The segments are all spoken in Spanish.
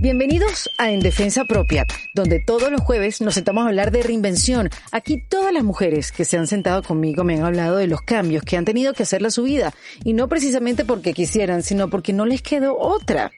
Bienvenidos a En Defensa Propia, donde todos los jueves nos sentamos a hablar de reinvención. Aquí todas las mujeres que se han sentado conmigo me han hablado de los cambios que han tenido que hacer a su vida, y no precisamente porque quisieran, sino porque no les quedó otra.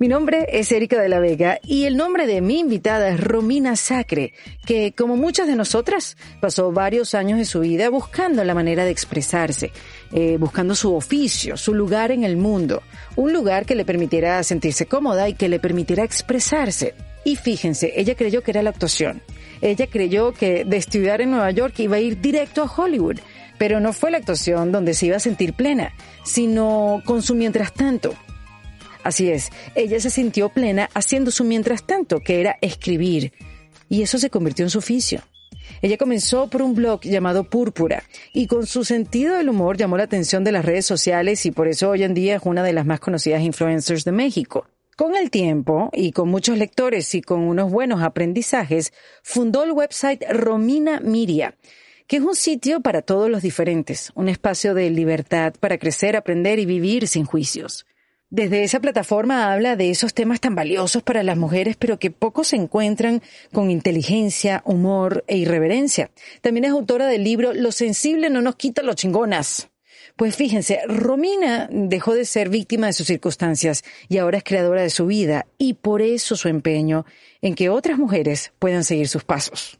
Mi nombre es Erika de la Vega y el nombre de mi invitada es Romina Sacre, que como muchas de nosotras pasó varios años de su vida buscando la manera de expresarse, eh, buscando su oficio, su lugar en el mundo, un lugar que le permitiera sentirse cómoda y que le permitiera expresarse. Y fíjense, ella creyó que era la actuación. Ella creyó que de estudiar en Nueva York iba a ir directo a Hollywood. Pero no fue la actuación donde se iba a sentir plena, sino con su mientras tanto, Así es, ella se sintió plena haciendo su mientras tanto, que era escribir. Y eso se convirtió en su oficio. Ella comenzó por un blog llamado Púrpura y con su sentido del humor llamó la atención de las redes sociales y por eso hoy en día es una de las más conocidas influencers de México. Con el tiempo y con muchos lectores y con unos buenos aprendizajes, fundó el website Romina Miria, que es un sitio para todos los diferentes, un espacio de libertad para crecer, aprender y vivir sin juicios. Desde esa plataforma habla de esos temas tan valiosos para las mujeres, pero que pocos se encuentran con inteligencia, humor e irreverencia. También es autora del libro Lo sensible no nos quita los chingonas. Pues fíjense, Romina dejó de ser víctima de sus circunstancias y ahora es creadora de su vida y por eso su empeño en que otras mujeres puedan seguir sus pasos.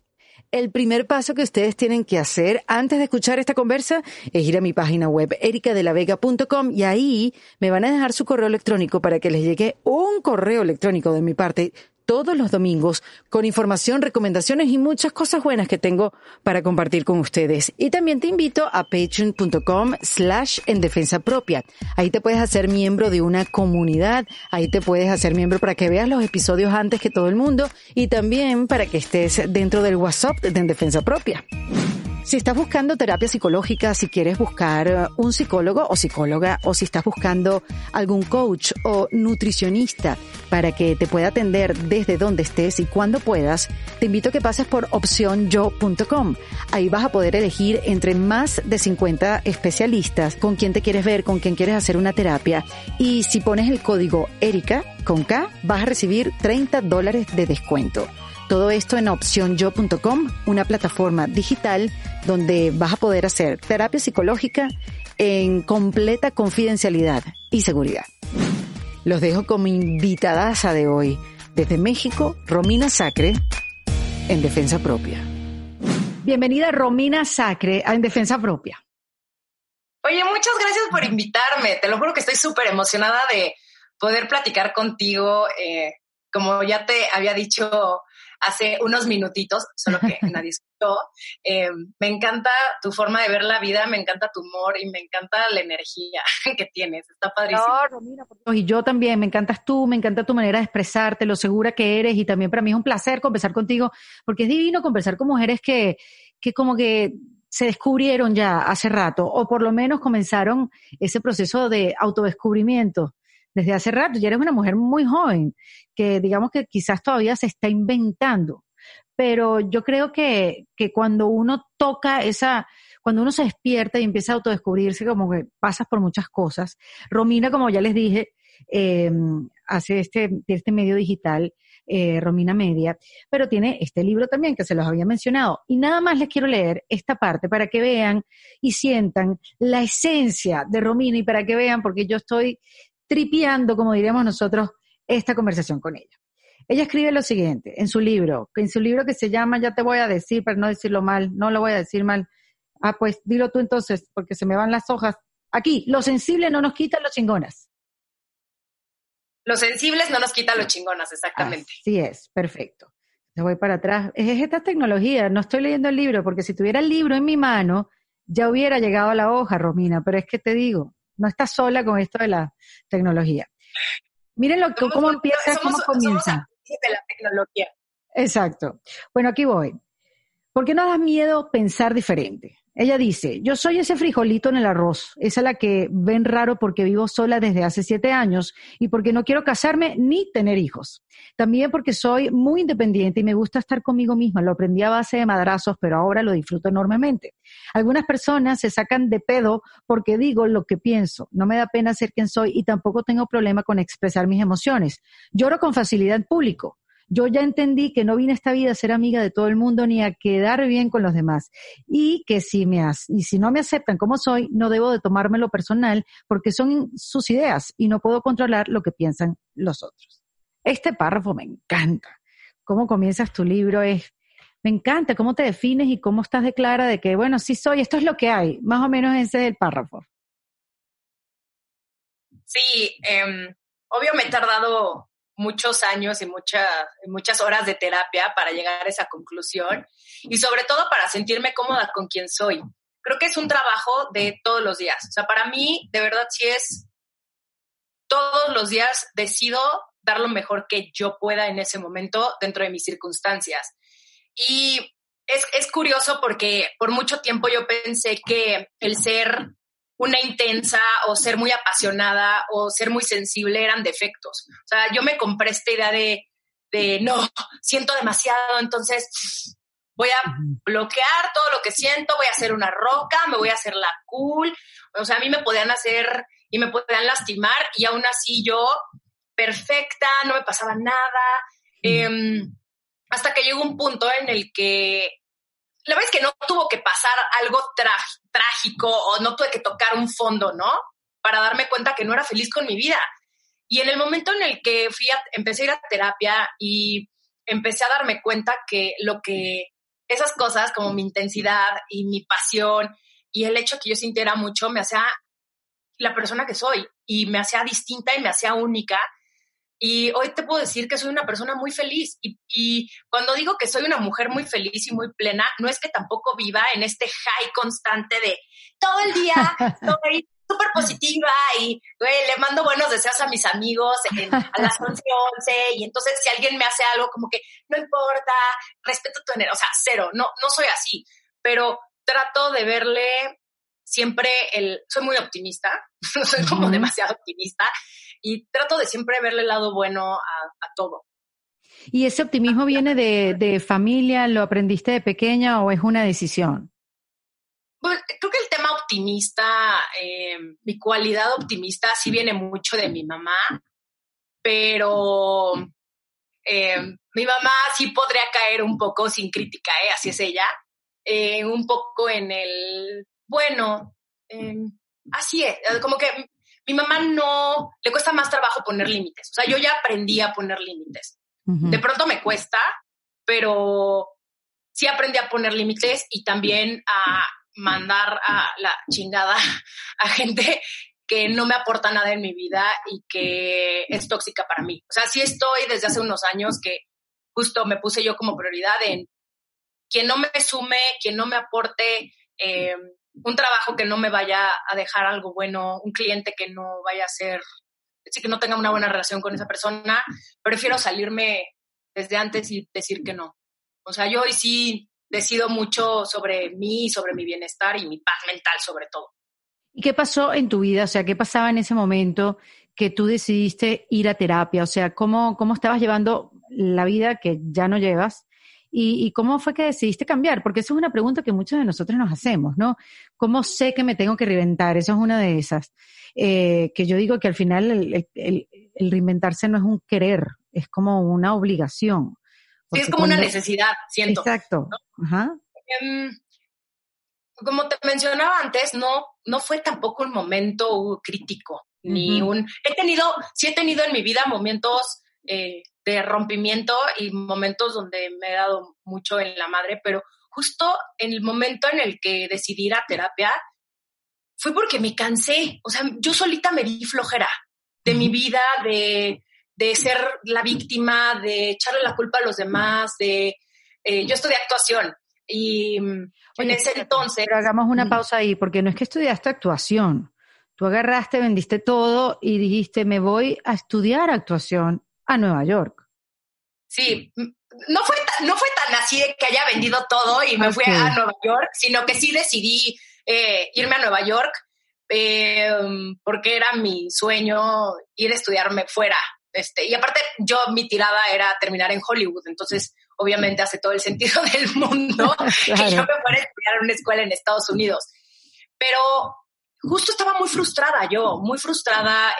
El primer paso que ustedes tienen que hacer antes de escuchar esta conversa es ir a mi página web ericadelavega.com y ahí me van a dejar su correo electrónico para que les llegue un correo electrónico de mi parte todos los domingos con información, recomendaciones y muchas cosas buenas que tengo para compartir con ustedes. Y también te invito a patreon.com slash en defensa propia. Ahí te puedes hacer miembro de una comunidad, ahí te puedes hacer miembro para que veas los episodios antes que todo el mundo y también para que estés dentro del WhatsApp de En Defensa Propia. Si estás buscando terapia psicológica, si quieres buscar uh, un psicólogo o psicóloga, o si estás buscando algún coach o nutricionista para que te pueda atender desde donde estés y cuando puedas, te invito a que pases por opcionyo.com. Ahí vas a poder elegir entre más de 50 especialistas con quien te quieres ver, con quien quieres hacer una terapia. Y si pones el código ERICA con K, vas a recibir 30 dólares de descuento. Todo esto en opcionyo.com, una plataforma digital donde vas a poder hacer terapia psicológica en completa confidencialidad y seguridad. Los dejo como invitadaza de hoy. Desde México, Romina Sacre, en Defensa Propia. Bienvenida Romina Sacre a En Defensa Propia. Oye, muchas gracias por invitarme. Te lo juro que estoy súper emocionada de poder platicar contigo. Eh, como ya te había dicho hace unos minutitos, solo que nadie escuchó. Eh, me encanta tu forma de ver la vida, me encanta tu humor y me encanta la energía que tienes. Está padrísimo. y yo también, me encantas tú, me encanta tu manera de expresarte, lo segura que eres y también para mí es un placer conversar contigo porque es divino conversar con mujeres que, que como que se descubrieron ya hace rato o por lo menos comenzaron ese proceso de autodescubrimiento desde hace rato. Ya eres una mujer muy joven, que digamos que quizás todavía se está inventando. Pero yo creo que, que cuando uno toca esa, cuando uno se despierta y empieza a autodescubrirse, como que pasas por muchas cosas. Romina, como ya les dije, eh, hace este, este medio digital, eh, Romina Media, pero tiene este libro también que se los había mencionado. Y nada más les quiero leer esta parte para que vean y sientan la esencia de Romina y para que vean, porque yo estoy tripeando, como diríamos nosotros, esta conversación con ella. Ella escribe lo siguiente en su libro, en su libro que se llama, ya te voy a decir, para no decirlo mal, no lo voy a decir mal. Ah, pues dilo tú entonces, porque se me van las hojas. Aquí, lo sensible no nos quita los chingonas. Los sensibles no nos quita los chingonas, exactamente. Sí es, perfecto. Me voy para atrás. Es esta tecnología, no estoy leyendo el libro, porque si tuviera el libro en mi mano, ya hubiera llegado a la hoja, Romina, pero es que te digo, no estás sola con esto de la tecnología. Miren lo que, cómo empieza, cómo comienza. de la tecnología. Exacto. Bueno, aquí voy. ¿Por qué no da miedo pensar diferente? Ella dice, yo soy ese frijolito en el arroz, esa es la que ven raro porque vivo sola desde hace siete años y porque no quiero casarme ni tener hijos. También porque soy muy independiente y me gusta estar conmigo misma. Lo aprendí a base de madrazos, pero ahora lo disfruto enormemente. Algunas personas se sacan de pedo porque digo lo que pienso. No me da pena ser quien soy y tampoco tengo problema con expresar mis emociones. Lloro con facilidad en público yo ya entendí que no vine a esta vida a ser amiga de todo el mundo ni a quedar bien con los demás. Y que si me y si no me aceptan como soy, no debo de tomármelo personal porque son sus ideas y no puedo controlar lo que piensan los otros. Este párrafo me encanta. Cómo comienzas tu libro es, me encanta cómo te defines y cómo estás de clara de que, bueno, sí soy, esto es lo que hay. Más o menos ese es el párrafo. Sí, eh, obvio me he tardado muchos años y muchas, muchas horas de terapia para llegar a esa conclusión y sobre todo para sentirme cómoda con quien soy. Creo que es un trabajo de todos los días. O sea, para mí, de verdad, sí es todos los días decido dar lo mejor que yo pueda en ese momento dentro de mis circunstancias. Y es, es curioso porque por mucho tiempo yo pensé que el ser una intensa o ser muy apasionada o ser muy sensible eran defectos. O sea, yo me compré esta idea de, de no, siento demasiado, entonces voy a bloquear todo lo que siento, voy a hacer una roca, me voy a hacer la cool. O sea, a mí me podían hacer y me podían lastimar y aún así yo, perfecta, no me pasaba nada. Em, hasta que llegó un punto en el que la verdad es que no tuvo que pasar algo trágico o no tuve que tocar un fondo, ¿no? Para darme cuenta que no era feliz con mi vida. Y en el momento en el que fui a, empecé a ir a terapia y empecé a darme cuenta que lo que esas cosas como mi intensidad y mi pasión y el hecho que yo sintiera mucho me hacía la persona que soy y me hacía distinta y me hacía única y hoy te puedo decir que soy una persona muy feliz. Y, cuando digo que soy una mujer muy feliz y muy plena, no es que tampoco viva en este high constante de todo el día estoy súper positiva y le mando buenos deseos a mis amigos a las 11, 11 y entonces si alguien me hace algo como que no importa, respeto tu energía, o sea, cero, no, no soy así, pero trato de verle siempre el, soy muy optimista, soy como demasiado optimista y trato de siempre verle el lado bueno a, todo. ¿Y ese optimismo viene de, familia? ¿Lo aprendiste de pequeña o es una decisión? Pues, creo que el tema optimista, eh, mi cualidad optimista sí viene mucho de mi mamá, pero eh, mi mamá sí podría caer un poco sin crítica, ¿eh? así es ella, eh, un poco en el, bueno, así es, como que mi mamá no, le cuesta más trabajo poner límites. O sea, yo ya aprendí a poner límites. De pronto me cuesta, pero sí aprendí a poner límites y también a mandar a la chingada a gente que no me aporta nada en mi vida y que es tóxica para mí. O sea, sí estoy desde hace unos años que justo me puse yo como prioridad en quien no me sume, quien no me aporte, eh, un trabajo que no me vaya a dejar algo bueno, un cliente que no vaya a ser, decir, que no tenga una buena relación con esa persona, prefiero salirme desde antes y decir que no. O sea, yo hoy sí decido mucho sobre mí, sobre mi bienestar y mi paz mental sobre todo. ¿Y qué pasó en tu vida? O sea, ¿qué pasaba en ese momento que tú decidiste ir a terapia? O sea, ¿cómo, cómo estabas llevando la vida que ya no llevas? ¿Y, cómo fue que decidiste cambiar? Porque esa es una pregunta que muchos de nosotros nos hacemos, ¿no? ¿Cómo sé que me tengo que reinventar? Eso es una de esas. Eh, que yo digo que al final el, reinventarse no es un querer, es como una obligación. Sí, es como una necesidad, siento. Exacto. Ajá. Em, como te mencionaba antes, no, no fue tampoco un momento crítico, ni un... He tenido, sí he tenido en mi vida momentos eh, de rompimiento y momentos donde me he dado mucho en la madre, pero justo en el momento en el que decidí ir a terapia, fue porque me cansé. O sea, yo solita me di flojera de mi vida, de, de ser la víctima, de echarle la culpa a los demás, de... Eh, yo estudié actuación y mm, en ese entonces... Pero hagamos una pausa ahí, porque no es que estudiaste actuación. Tú agarraste, vendiste todo y dijiste, me voy a estudiar actuación a Nueva York. Sí, no fue, tan, no fue tan así de que haya vendido todo y me fui a Nueva York, sino que sí decidí eh, irme a Nueva York eh, porque era mi sueño ir a estudiarme fuera. Este, y aparte, yo mi tirada era terminar en Hollywood, entonces obviamente hace todo el sentido del mundo que yo me fuera a estudiar en una escuela en Estados Unidos. Pero justo estaba muy frustrada yo, muy frustrada.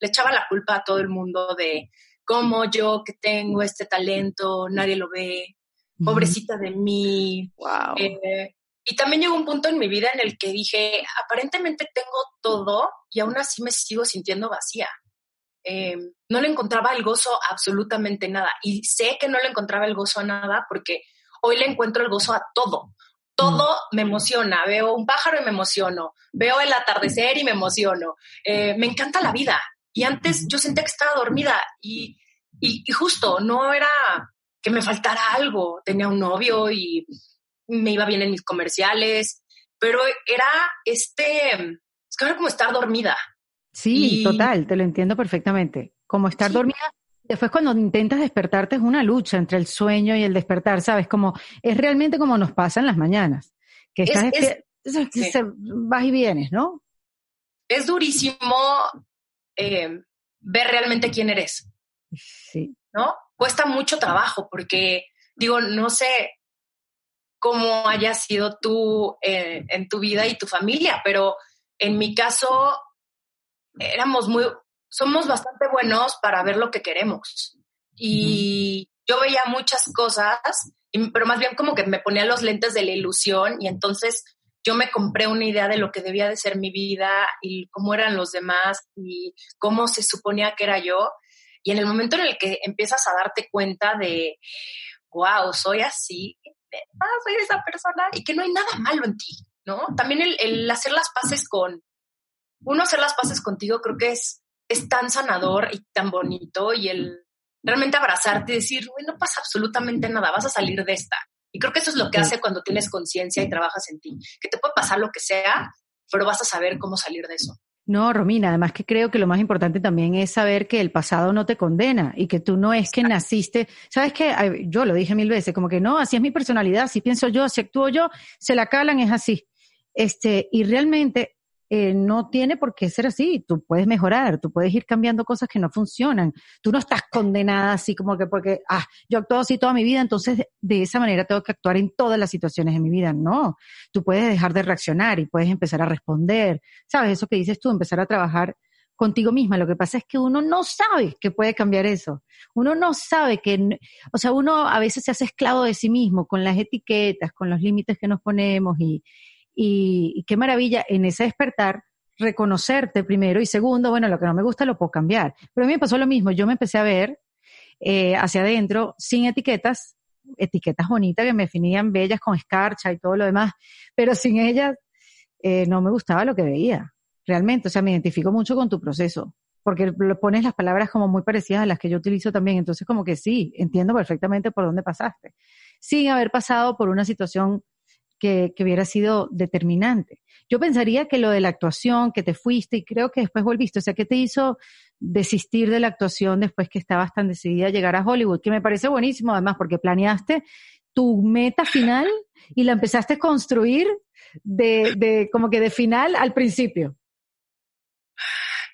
Le echaba la culpa a todo el mundo de cómo yo que tengo este talento, nadie lo ve, pobrecita de mí. Wow. Eh, y también llegó un punto en mi vida en el que dije, aparentemente tengo todo y aún así me sigo sintiendo vacía. Eh, no le encontraba el gozo absolutamente nada. Y sé que no le encontraba el gozo a nada porque hoy le encuentro el gozo a todo. Todo mm. me emociona. Veo un pájaro y me emociono. Veo el atardecer y me emociono. Eh, me encanta la vida. Y antes yo sentía que estaba dormida y, y, y justo no era que me faltara algo. Tenía un novio y me iba bien en mis comerciales, pero era este, es que era como estar dormida. Sí, total, te lo entiendo perfectamente. Como estar dormida, después cuando intentas despertarte es una lucha entre el sueño y el despertar, ¿sabes? Como es realmente como nos pasa en las mañanas, que estás vas y vienes, ¿no? Es durísimo eh, ver realmente quién eres. Sí. ¿No? Cuesta mucho trabajo porque, digo, no sé, cómo haya sido tú eh, en tu vida y tu familia, pero en mi caso éramos muy, somos bastante buenos para ver lo que queremos. Y yo veía muchas cosas, pero más bien como que me ponía los lentes de la ilusión y entonces yo me compré una idea de lo que debía de ser mi vida y cómo eran los demás y cómo se suponía que era yo. Y en el momento en el que empiezas a darte cuenta de, wow, soy así, ah, soy esa persona y que no hay nada malo en ti, ¿no? También el, hacer las paces con, uno hacer las paces contigo creo que es, es tan sanador y tan bonito y el realmente abrazarte y decir, no pasa absolutamente nada, vas a salir de esta. Y creo que eso es lo que hace cuando tienes conciencia y trabajas en ti, que te puede pasar lo que sea, pero vas a saber cómo salir de eso. No, Romina, además que creo que lo más importante también es saber que el pasado no te condena y que tú no es que naciste, sabes que yo lo dije mil veces, como que no, así es mi personalidad, así pienso yo, así actúo yo, se la calan, es así. Este, y realmente eh, no tiene por qué ser así. Tú puedes mejorar, tú puedes ir cambiando cosas que no funcionan. Tú no estás condenada así como que porque, ah, yo actúo así toda mi vida, entonces de esa manera tengo que actuar en todas las situaciones de mi vida. No, tú puedes dejar de reaccionar y puedes empezar a responder. ¿Sabes? Eso que dices tú, empezar a trabajar contigo misma. Lo que pasa es que uno no sabe que puede cambiar eso. Uno no sabe que, o sea, uno a veces se hace esclavo de sí mismo con las etiquetas, con los límites que nos ponemos y, y, qué maravilla en ese despertar reconocerte primero y segundo, bueno, lo que no me gusta lo puedo cambiar. Pero a mí me pasó lo mismo, yo me empecé a ver eh, hacia adentro sin etiquetas, etiquetas bonitas que me definían bellas con escarcha y todo lo demás, pero sin ellas eh, no me gustaba lo que veía, realmente. O sea, me identifico mucho con tu proceso, porque pones las palabras como muy parecidas a las que yo utilizo también, entonces como que sí, entiendo perfectamente por dónde pasaste, sin haber pasado por una situación que, hubiera sido determinante. Yo pensaría que lo de la actuación, que te fuiste y creo que después volviste, o sea, ¿qué te hizo desistir de la actuación después que estabas tan decidida a llegar a Hollywood? Que me parece buenísimo además porque planeaste tu meta final y la empezaste a construir de, de como que de final al principio.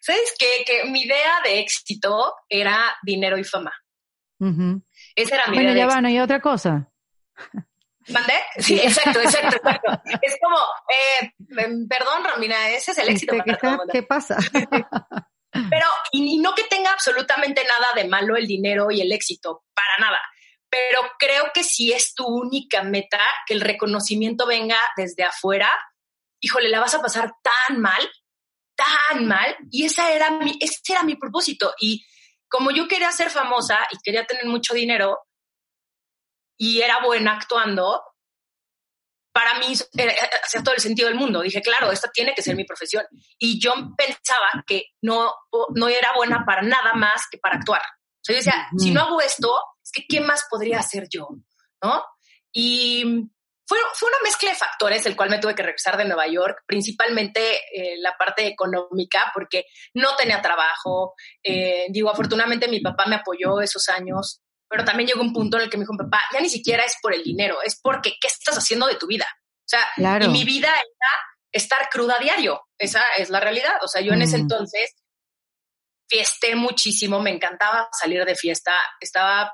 ¿Sabes qué? Que mi idea de éxito era dinero y fama. Esa era mi bueno, idea. ya va, no hay otra cosa. ¿Mandé? Sí, exacto, exacto, exacto. Es como, eh, em, perdón, Romina, ese es el éxito. ¿Qué, ¿qué pasa? Pero, y, no que tenga absolutamente nada de malo el dinero y el éxito, para nada. Pero creo que si es tu única meta, que el reconocimiento venga desde afuera, híjole, la vas a pasar tan mal, tan mal. Y esa era mi, ese era mi propósito. Y como yo quería ser famosa y quería tener mucho dinero, y era buena actuando, para mí hacía todo el sentido del mundo. Dije, claro, esta tiene que ser mi profesión. Y yo pensaba que no, no era buena para nada más que para actuar. O sea, yo decía, si no hago esto, es que ¿qué más podría hacer yo? ¿No? Y fue, fue una mezcla de factores, el cual me tuve que regresar de Nueva York, principalmente eh, la parte económica, porque no tenía trabajo. Eh, digo, afortunadamente mi papá me apoyó esos años pero también llegó un punto en el que me dijo, papá, ya ni siquiera es por el dinero, es porque qué estás haciendo de tu vida. O sea, y mi vida era estar cruda a diario, esa es la realidad. O sea, yo en ese mm. entonces fiesté muchísimo, me encantaba salir de fiesta, estaba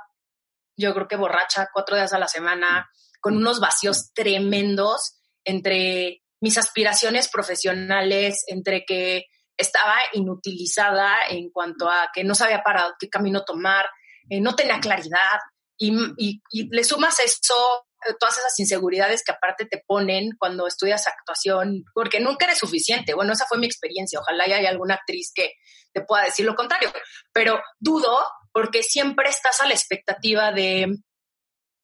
yo creo que borracha cuatro días a la semana, con unos vacíos tremendos entre mis aspiraciones profesionales, entre que estaba inutilizada en cuanto a que no sabía para qué camino tomar, eh, no tenía claridad y, y, le sumas eso, eh, todas esas inseguridades que aparte te ponen cuando estudias actuación, porque nunca eres suficiente. Bueno, esa fue mi experiencia. Ojalá haya alguna actriz que te pueda decir lo contrario, pero dudo porque siempre estás a la expectativa de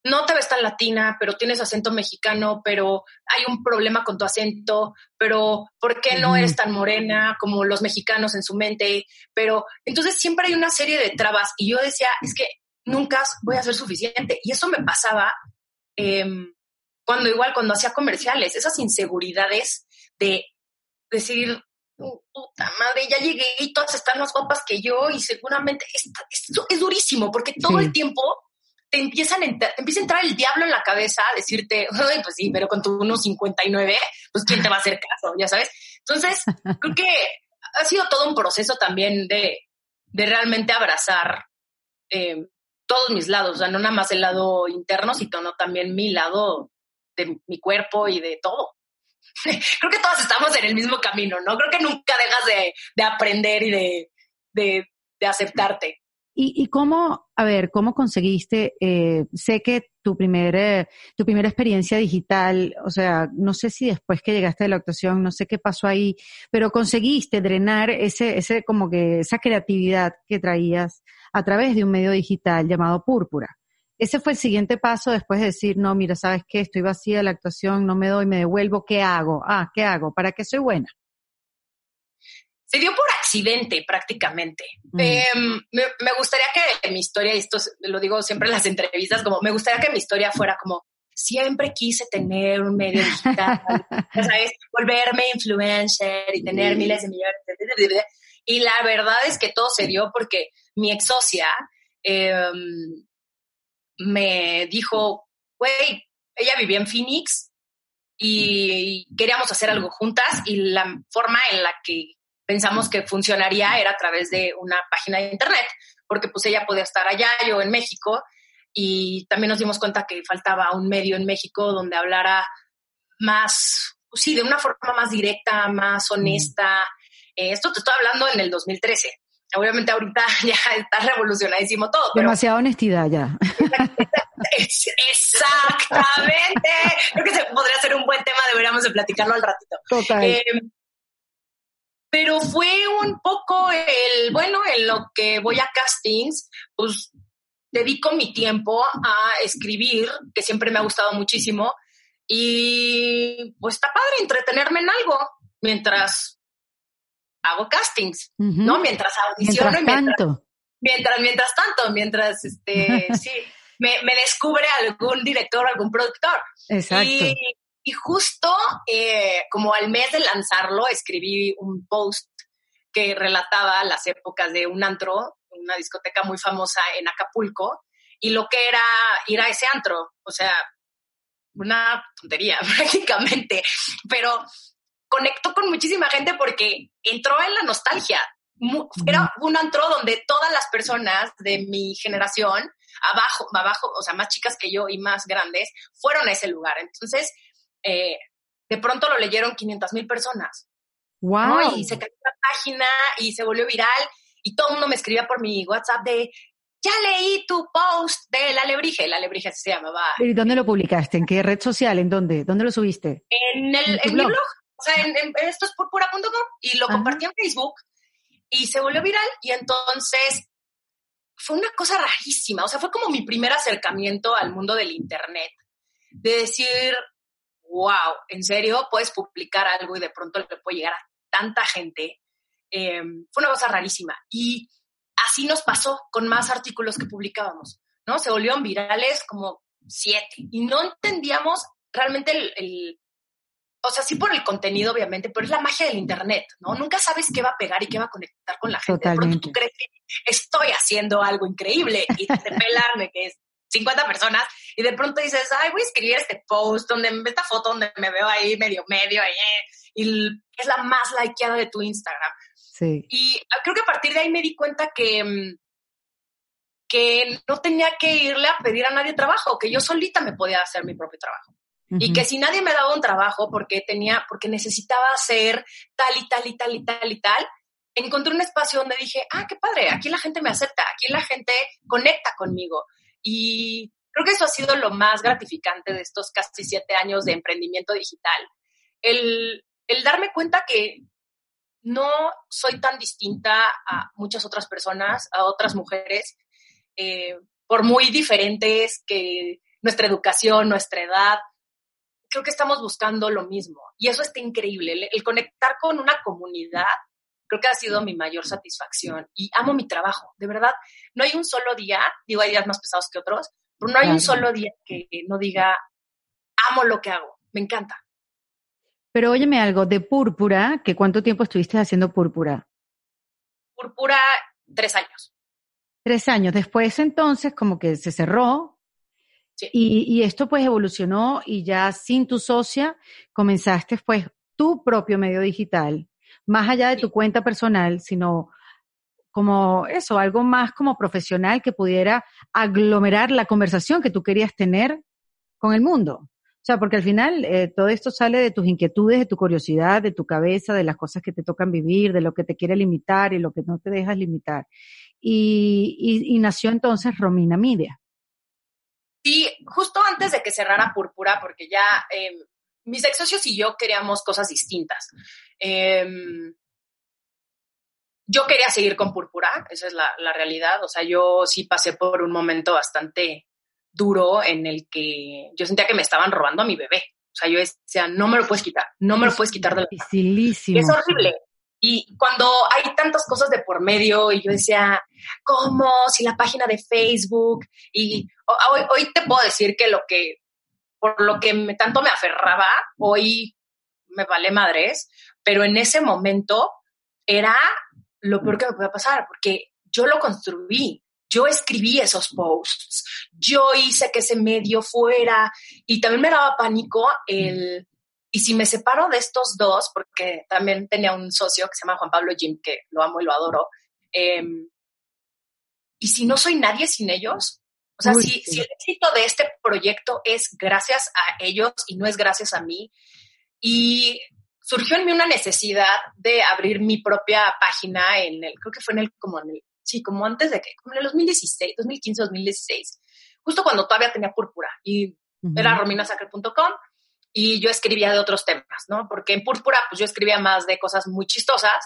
no te ves tan latina, pero tienes acento mexicano, pero hay un problema con tu acento, pero ¿por qué no eres tan morena como los mexicanos en su mente? Pero entonces siempre hay una serie de trabas y yo decía, es que nunca voy a ser suficiente. Y eso me pasaba em, cuando igual, cuando hacía comerciales, esas inseguridades de decir, puta madre, ya llegué y todas están más guapas que yo y seguramente es, es, durísimo porque todo el tiempo te empiezan empieza a entrar el diablo en la cabeza a decirte, pues sí, pero con tu 1.59, pues quién te va a hacer caso, ya sabes. Entonces, creo que ha sido todo un proceso también de, de realmente abrazar eh, todos mis lados, o sea, no nada más el lado interno, sino también mi lado de mi cuerpo y de todo. Creo que todos estamos en el mismo camino, ¿no? Creo que nunca dejas de, de aprender y de, de, de aceptarte. ¿Y, cómo, a ver, cómo conseguiste? Eh, sé que tu, primer, eh, tu primera experiencia digital, o sea, no sé si después que llegaste de la actuación, no sé qué pasó ahí, pero conseguiste drenar ese, ese, como que esa creatividad que traías a través de un medio digital llamado Púrpura. Ese fue el siguiente paso después de decir, no, mira, ¿sabes qué? Estoy vacía la actuación, no me doy, me devuelvo, ¿qué hago? Ah, ¿qué hago? ¿Para qué soy buena? se dio por accidente prácticamente. Mm. Em, me, gustaría que mi historia, y esto lo digo siempre en las entrevistas, como me gustaría que mi historia fuera como siempre quise tener un medio digital, ¿sabes? Volverme influencer y tener miles de millones. Y la verdad es que todo se dio porque mi ex socia em, me dijo, güey, ella vivía en Phoenix y queríamos hacer algo juntas y la forma en la que pensamos que funcionaría era a través de una página de internet, porque pues ella podía estar allá, yo en México, y también nos dimos cuenta que faltaba un medio en México donde hablara más, pues sí, de una forma más directa, más honesta. Eh, esto te estoy hablando en el 2013. Obviamente ahorita ya está revolucionadísimo todo. Demasiada honestidad ya. Exactamente. Creo que se podría ser un buen tema, deberíamos de platicarlo al ratito. Total. Eh, pero fue un poco el, bueno, en lo que voy a castings, pues dedico mi tiempo a escribir, que siempre me ha gustado muchísimo, y pues está padre entretenerme en algo mientras hago castings, ¿no? Mientras audiciono mientras, mientras, tanto. mientras, mientras tanto, mientras, este, sí, me, me, descubre algún director, algún productor. Exacto. Y, y justo eh, como al mes de lanzarlo, escribí un post que relataba las épocas de un antro, una discoteca muy famosa en Acapulco, y lo que era ir a ese antro. O sea, una tontería prácticamente, pero conectó con muchísima gente porque entró en la nostalgia. Era un antro donde todas las personas de mi generación, abajo, abajo, o sea, más chicas que yo y más grandes, fueron a ese lugar. Entonces, eh, de pronto lo leyeron 500 mil personas. Wow. Y se cayó la página y se volvió viral y todo el mundo me escribía por mi WhatsApp de, ya leí tu post de La Alebrije. La Alebrije se llamaba. ¿Y dónde lo publicaste? ¿En qué red social? ¿En dónde? ¿Dónde lo subiste? En, el, mi blog. O sea, en, esto es purpura.com y lo compartí en Facebook y se volvió viral y entonces fue una cosa rarísima. O sea, fue como mi primer acercamiento al mundo del Internet. De decir, wow, en serio, puedes publicar algo y de pronto le puede llegar a tanta gente. Em, fue una cosa rarísima. Y así nos pasó con más artículos que publicábamos, ¿no? Se volvieron virales como siete y no entendíamos realmente el, o sea, sí por el contenido, obviamente, pero es la magia del Internet, ¿no? Nunca sabes qué va a pegar y qué va a conectar con la gente. Totalmente. tú crees que estoy haciendo algo increíble y te pelan que es 50 personas y de pronto dices, ay, voy a escribir este post, donde esta foto donde me veo ahí medio medio y es la más likeada de tu Instagram. Sí. Y creo que a partir de ahí me di cuenta que, mm, que no tenía que irle a pedir a nadie trabajo, que yo solita me podía hacer mi propio trabajo. Y que si nadie me daba un trabajo porque tenía, porque necesitaba hacer tal y tal y tal y tal y tal, encontré un espacio donde dije, ah, qué padre, aquí la gente me acepta, aquí la gente conecta conmigo. Y creo que eso ha sido lo más gratificante de estos casi siete años de emprendimiento digital. El, el darme cuenta que no soy tan distinta a muchas otras personas, a otras mujeres, eh, por muy diferentes que nuestra educación, nuestra edad, creo que estamos buscando lo mismo. Y eso está increíble. El, conectar con una comunidad, creo que ha sido mi mayor satisfacción. Y amo mi trabajo, de verdad. No hay un solo día, digo, hay días más pesados que otros, pero no hay un solo día que no diga, amo lo que hago, me encanta. Pero óyeme algo, de púrpura, ¿que cuánto tiempo estuviste haciendo púrpura? Púrpura, tres años. Tres años. Después entonces como que se cerró, y, esto pues evolucionó y ya sin tu socia comenzaste pues tu propio medio digital, más allá de tu cuenta personal, sino como eso, algo más como profesional que pudiera aglomerar la conversación que tú querías tener con el mundo. O sea, porque al final eh, todo esto sale de tus inquietudes, de tu curiosidad, de tu cabeza, de las cosas que te tocan vivir, de lo que te quiere limitar y lo que no te dejas limitar. Y, y, y nació entonces Romina Media. Sí, justo antes de que cerrara Púrpura, porque ya eh, mis ex socios y yo queríamos cosas distintas. Em, yo quería seguir con Púrpura, esa es la, la, realidad. O sea, yo sí pasé por un momento bastante duro en el que yo sentía que me estaban robando a mi bebé. O sea, yo decía, no me lo puedes quitar, no me lo puedes quitar de la Es horrible. Y cuando hay tantas cosas de por medio y yo decía, ¿cómo? Si la página de Facebook y hoy, hoy te puedo decir que lo que, por lo que me, tanto me aferraba, hoy me vale madres, pero en ese momento era lo peor que me podía pasar porque yo lo construí. Yo escribí esos posts, yo hice que ese medio fuera y también me daba pánico el, y si me separo de estos dos, porque también tenía un socio que se llama Juan Pablo Jim, que lo amo y lo adoro, em, y si no soy nadie sin ellos, o sea, si, si, el éxito de este proyecto es gracias a ellos y no es gracias a mí, y surgió en mí una necesidad de abrir mi propia página en el, creo que fue en el, como en el, sí, como antes de que, como en el 2016, 2015, 2016, justo cuando todavía tenía púrpura y era rominasacre.com y yo escribía de otros temas, ¿no? Porque en Púrpura, pues yo escribía más de cosas muy chistosas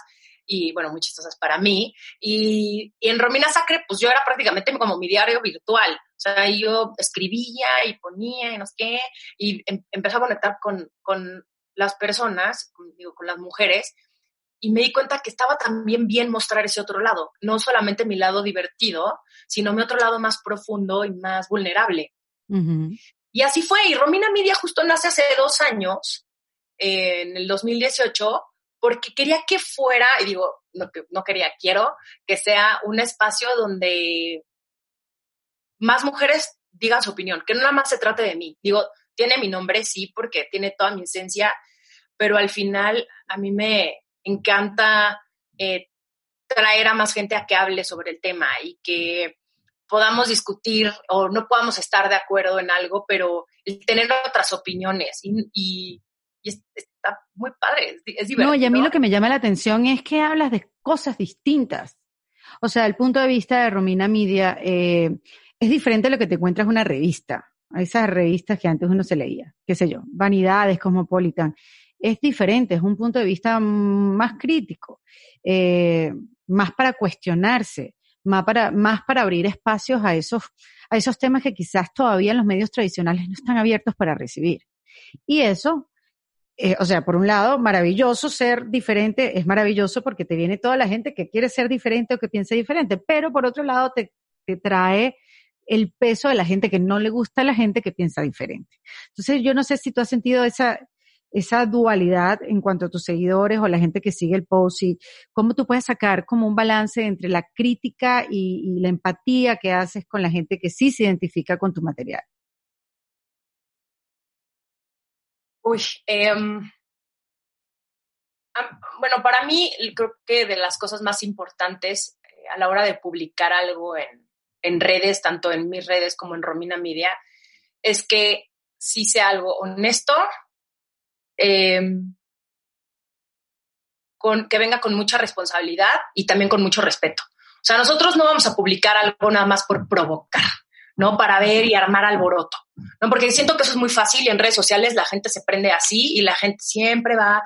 y, bueno, muy chistosas para mí. Y, en Romina Sacre, pues yo era prácticamente como mi diario virtual. O sea, yo escribía y ponía y no sé qué, y em, a conectar con, con las personas, digo, con las mujeres, y me di cuenta que estaba también bien mostrar ese otro lado, no solamente mi lado divertido, sino mi otro lado más profundo y más vulnerable. Y así fue. Y Romina Media justo nace hace dos años, en el 2018, porque quería que fuera, y digo, no, no quería, quiero que sea un espacio donde más mujeres digan su opinión, que no nada más se trate de mí. Digo, tiene mi nombre, sí, porque tiene toda mi esencia, pero al final a mí me encanta eh, traer a más gente a que hable sobre el tema y que podamos discutir o no podamos estar de acuerdo en algo, pero tener otras opiniones y, está muy padre, es, divertido. No, y a mí lo que me llama la atención es que hablas de cosas distintas. O sea, el punto de vista de Romina Media eh, es diferente a lo que te encuentras en una revista, a esas revistas que antes uno se leía, qué sé yo, Vanidades, Cosmopolitan. Es diferente, es un punto de vista más crítico, eh, más para cuestionarse más para, más para abrir espacios a esos, a esos temas que quizás todavía en los medios tradicionales no están abiertos para recibir. Y eso, eh, o sea, por un lado, maravilloso ser diferente, es maravilloso porque te viene toda la gente que quiere ser diferente o que piense diferente, pero por otro lado te, te trae el peso de la gente que no le gusta a la gente que piensa diferente. Entonces, yo no sé si tú has sentido esa, esa dualidad en cuanto a tus seguidores o la gente que sigue el post y cómo tú puedes sacar como un balance entre la crítica y, la empatía que haces con la gente que sí se identifica con tu material. Uy, em, bueno, para mí creo que de las cosas más importantes eh, a la hora de publicar algo en, en redes, tanto en mis redes como en Romina Media, es que si sea algo honesto, em, con, que venga con mucha responsabilidad y también con mucho respeto. O sea, nosotros no vamos a publicar algo nada más por provocar, ¿no? Para ver y armar alboroto, ¿no? Porque siento que eso es muy fácil y en redes sociales la gente se prende así y la gente siempre va,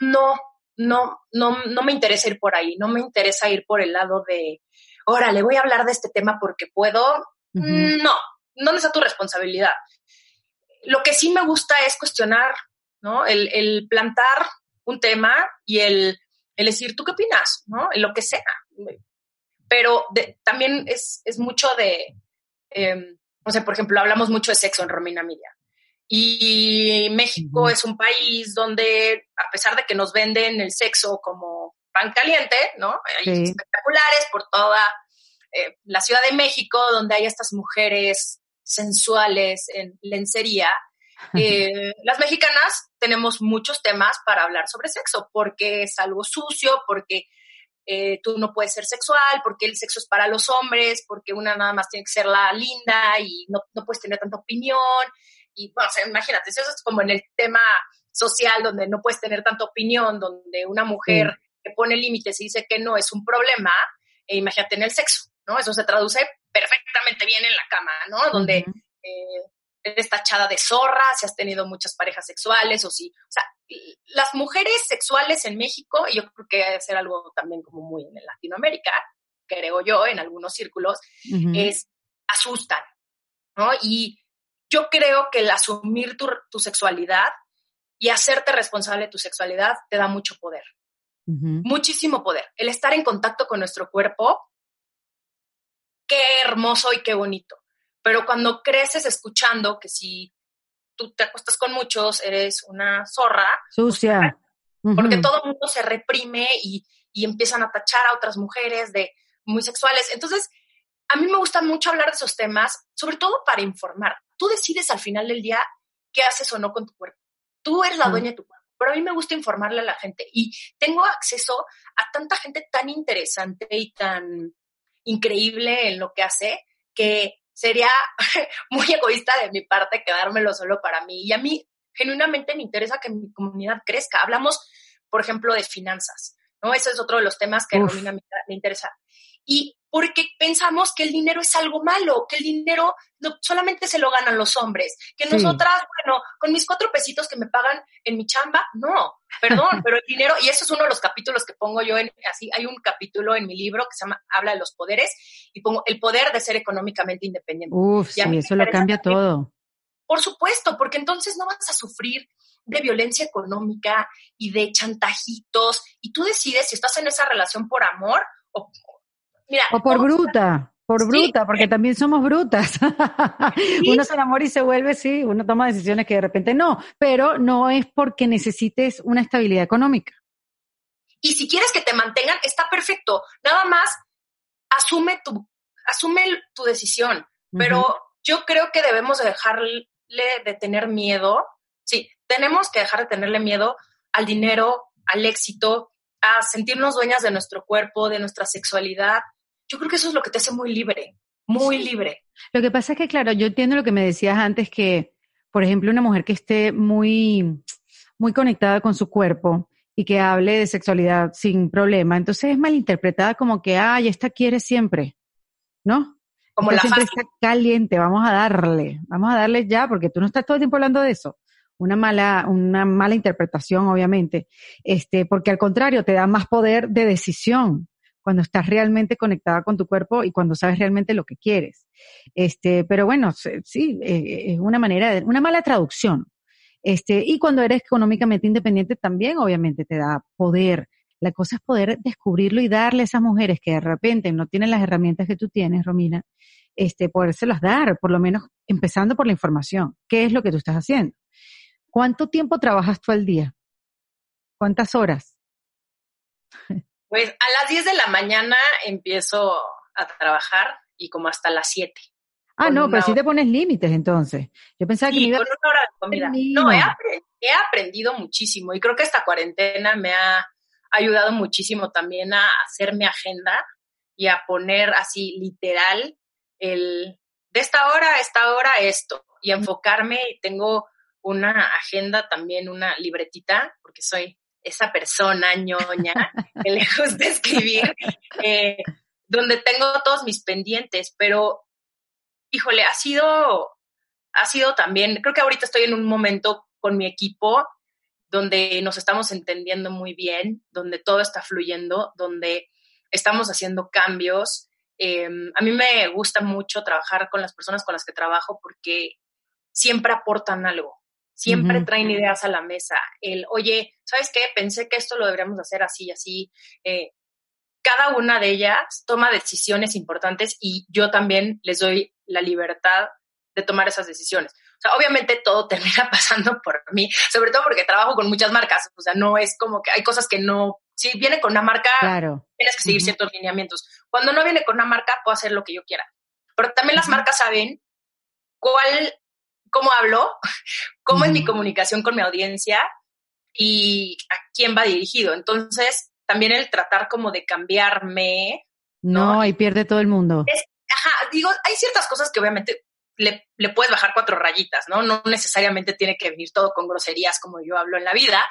no, no, no, no me interesa ir por ahí, no me interesa ir por el lado de, órale, voy a hablar de este tema porque puedo. No, no es a tu responsabilidad. Lo que sí me gusta es cuestionar, ¿no? El, plantar un tema y el, decir, ¿tú qué opinas? ¿No? En lo que sea. Pero también es, mucho de, em, no sé, por ejemplo, hablamos mucho de sexo en Romina Media. Y México es un país donde, a pesar de que nos venden el sexo como pan caliente, ¿no? Hay espectaculares por toda eh, la Ciudad de México, donde hay estas mujeres sensuales en lencería, eh, las mexicanas tenemos muchos temas para hablar sobre sexo, porque es algo sucio, porque eh, tú no puedes ser sexual, porque el sexo es para los hombres, porque una nada más tiene que ser la linda y no, no puedes tener tanta opinión. Y bueno, imagínate, eso es como en el tema social donde no puedes tener tanta opinión, donde una mujer que pone límites y dice que no es un problema, e imagínate en el sexo, ¿no? Eso se traduce perfectamente bien en la cama, ¿no? Donde eh, eres tachada de zorra, si has tenido muchas parejas sexuales o si, o sea, las mujeres sexuales en México, y yo creo que debe ser algo también como muy en Latinoamérica, creo yo, en algunos círculos, es asustan, ¿no? Y yo creo que el asumir tu, tu, sexualidad y hacerte responsable de tu sexualidad te da mucho poder, muchísimo poder. El estar en contacto con nuestro cuerpo qué hermoso y qué bonito. Pero cuando creces escuchando que si tú te acuestas con muchos, eres una zorra. Sucia. Porque todo el mundo se reprime y, empiezan a tachar a otras mujeres de muy sexuales. Entonces, a mí me gusta mucho hablar de esos temas, sobre todo para informar. Tú decides al final del día qué haces o no con tu cuerpo. Tú eres la dueña de tu cuerpo. Pero a mí me gusta informarle a la gente y tengo acceso a tanta gente tan interesante y tan increíble en lo que hace, que sería muy egoísta de mi parte quedármelo solo para mí. Y a mí genuinamente me interesa que mi comunidad crezca. Hablamos, por ejemplo, de finanzas, ¿no? Ese es otro de los temas que a mí me interesa. Y porque pensamos que el dinero es algo malo, que el dinero no, solamente se lo ganan los hombres, que nosotras, bueno, con mis cuatro pesitos que me pagan en mi chamba, no, perdón, pero el dinero, y eso es uno de los capítulos que pongo yo en, así, hay un capítulo en mi libro que se llama Habla de los poderes, y pongo el poder de ser económicamente independiente. Uf, sí, eso lo cambia todo. Por supuesto, porque entonces no vas a sufrir de violencia económica y de chantajitos, y tú decides si estás en esa relación por amor o, o por bruta, por bruta, porque también somos brutas. Uno se enamora y se vuelve, sí, uno toma decisiones que de repente no, pero no es porque necesites una estabilidad económica. Y si quieres que te mantengan, está perfecto. Nada más asume tu, asume tu decisión. Pero yo creo que debemos dejarle de tener miedo. Sí, tenemos que dejar de tenerle miedo al dinero, al éxito, a sentirnos dueñas de nuestro cuerpo, de nuestra sexualidad yo creo que eso es lo que te hace muy libre, muy libre. Lo que pasa es que, claro, yo entiendo lo que me decías antes, que, por ejemplo, una mujer que esté muy, muy conectada con su cuerpo y que hable de sexualidad sin problema, entonces es malinterpretada como que, ay, esta quiere siempre, ¿no? Como la siempre está caliente, vamos a darle, vamos a darle ya, porque tú no estás todo el tiempo hablando de eso. Una mala, una mala interpretación, obviamente, este, porque al contrario, te da más poder de decisión cuando estás realmente conectada con tu cuerpo y cuando sabes realmente lo que quieres. Este, pero bueno, sí, eh, es una manera de, una mala traducción. Este, y cuando eres económicamente independiente también obviamente te da poder. La cosa es poder descubrirlo y darle a esas mujeres que de repente no tienen las herramientas que tú tienes, Romina, este, podérselas dar, por lo menos empezando por la información. ¿Qué es lo que tú estás haciendo? ¿cuánto tiempo trabajas tú al día? ¿Cuántas horas? Pues a las 10 de la mañana empiezo a trabajar y como hasta las 7. Ah, no, pero sí te pones límites entonces. Yo pensaba que me con una hora de comida. No, he, he, aprendido muchísimo y creo que esta cuarentena me ha ayudado muchísimo también a hacer mi agenda y a poner así literal el de esta hora a esta hora esto y enfocarme y tengo una agenda también, una libretita, porque soy esa persona ñoña que le gusta escribir, eh, donde tengo todos mis pendientes, pero híjole, ha sido, ha sido también, creo que ahorita estoy en un momento con mi equipo donde nos estamos entendiendo muy bien, donde todo está fluyendo, donde estamos haciendo cambios. Em, a mí me gusta mucho trabajar con las personas con las que trabajo porque siempre aportan algo, siempre traen ideas a la mesa. El, oye, ¿sabes qué? Pensé que esto lo deberíamos hacer así y así. Eh, cada una de ellas toma decisiones importantes y yo también les doy la libertad de tomar esas decisiones. O sea, obviamente todo termina pasando por mí, sobre todo porque trabajo con muchas marcas. O sea, no es como que hay cosas que no. Si viene con una marca, tienes que seguir ciertos lineamientos. Cuando no viene con una marca, puedo hacer lo que yo quiera. Pero también las marcas saben cuál, cómo hablo, cómo es mi comunicación con mi audiencia y a quién va dirigido. Entonces, también el tratar como de cambiarme. No, y pierde todo el mundo. ajá, digo, hay ciertas cosas que obviamente le, le, puedes bajar cuatro rayitas, ¿no? No necesariamente tiene que venir todo con groserías como yo hablo en la vida,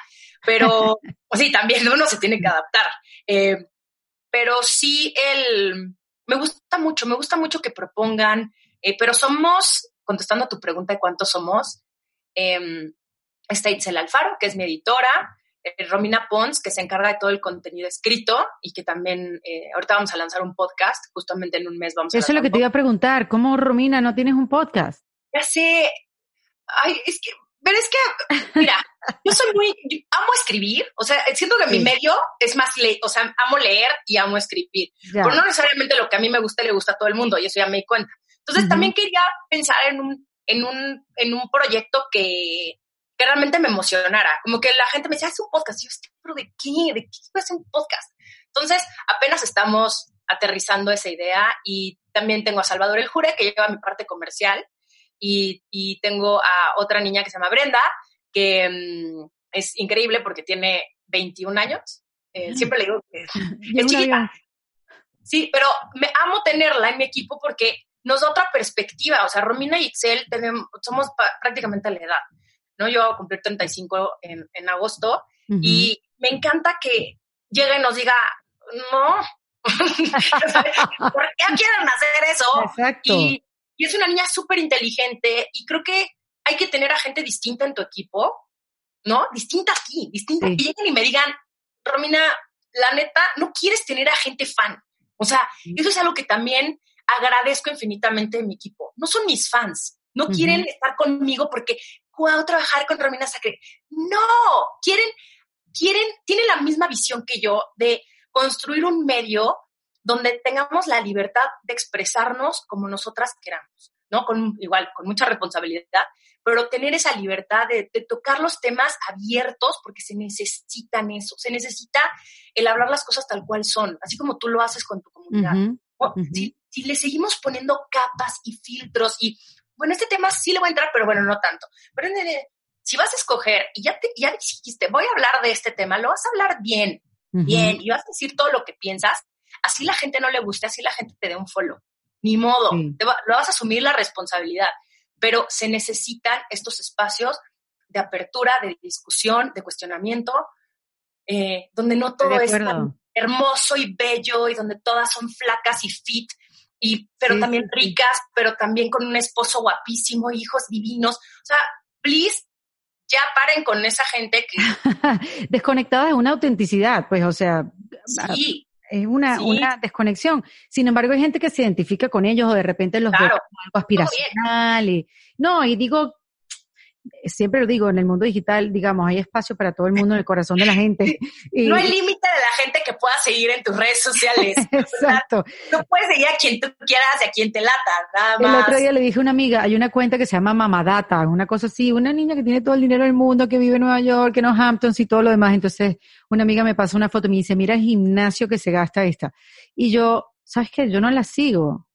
pero pues sí, también uno se tiene que adaptar. Eh, pero sí, el, me gusta mucho, me gusta mucho que propongan, eh, pero somos, contestando a tu pregunta de cuántos somos, eh, está Itzel Alfaro, que es mi editora, eh, Romina Pons, que se encarga de todo el contenido escrito y que también eh, ahorita vamos a lanzar un podcast, justamente en un mes vamos a Eso es lo que te iba a preguntar, ¿cómo Romina no tienes un podcast? Ya sé, ay, es que, pero es que, mira, yo soy muy, amo escribir, o sea, siento que mi medio es más, le, o sea, amo leer y amo escribir, pero no necesariamente lo que a mí me gusta le gusta a todo el mundo y eso ya me di cuenta. Entonces también quería pensar en un, en un, en un proyecto que, que realmente me emocionara. Como que la gente me decía, haz un podcast. Y yo, ¿pero de qué? ¿De qué puede ser un podcast? Entonces, apenas estamos aterrizando esa idea y también tengo a Salvador El Jure, que lleva mi parte comercial, y, y tengo a otra niña que se llama Brenda, que mm, es increíble porque tiene 21 años. Eh, siempre le digo que es, chiquita. Sí, pero me amo tenerla en mi equipo porque nos da otra perspectiva. O sea, Romina y Excel tenemos, somos prácticamente a la edad. ¿no? Yo voy a cumplir 35 en, en agosto y me encanta que llegue y nos diga, no, ¿por qué quieren hacer eso? Exacto. Y, es una niña súper inteligente y creo que hay que tener a gente distinta en tu equipo, ¿no? Distinta aquí, distinta. Y lleguen y me digan, Romina, la neta, no quieres tener a gente fan. O sea, eso es algo que también agradezco infinitamente de mi equipo. No son mis fans, no quieren estar conmigo porque wow, trabajar con Romina Sacre. No, quieren, quieren, tienen la misma visión que yo de construir un medio donde tengamos la libertad de expresarnos como nosotras queramos, ¿no? Con, igual, con mucha responsabilidad, pero tener esa libertad de, tocar los temas abiertos porque se necesitan eso, se necesita el hablar las cosas tal cual son, así como tú lo haces con tu comunidad. Si, si, le seguimos poniendo capas y filtros y bueno, este tema sí le voy a entrar, pero bueno, no tanto. Pero si vas a escoger y ya, te, ya dijiste, voy a hablar de este tema, lo vas a hablar bien, bien, y vas a decir todo lo que piensas, así la gente no le guste, así la gente te dé un follow. Ni modo, lo vas a asumir la responsabilidad, pero se necesitan estos espacios de apertura, de discusión, de cuestionamiento, eh, donde no todo es tan hermoso y bello y donde todas son flacas y fit, y, pero también ricas, pero también con un esposo guapísimo, hijos divinos. O sea, please, ya paren con esa gente que... Desconectada de una autenticidad, pues, o sea... Sí. Es una, una desconexión. Sin embargo, hay gente que se identifica con ellos o de repente los ve como algo aspiracional. Y, no, y digo, siempre lo digo, en el mundo digital, digamos, hay espacio para todo el mundo en el corazón de la gente. Y, no hay límite de la gente que pueda seguir en tus redes sociales. Exacto. No puedes seguir a quien tú quieras y a quien te lata, nada más. El otro día le dije a una amiga, hay una cuenta que se llama Mamadata, una cosa así, una niña que tiene todo el dinero del mundo, que vive en Nueva York, en los Hamptons y todo lo demás. Entonces, una amiga me pasa una foto y me dice, mira el gimnasio que se gasta esta. Y yo, ¿sabes qué? Yo no la sigo.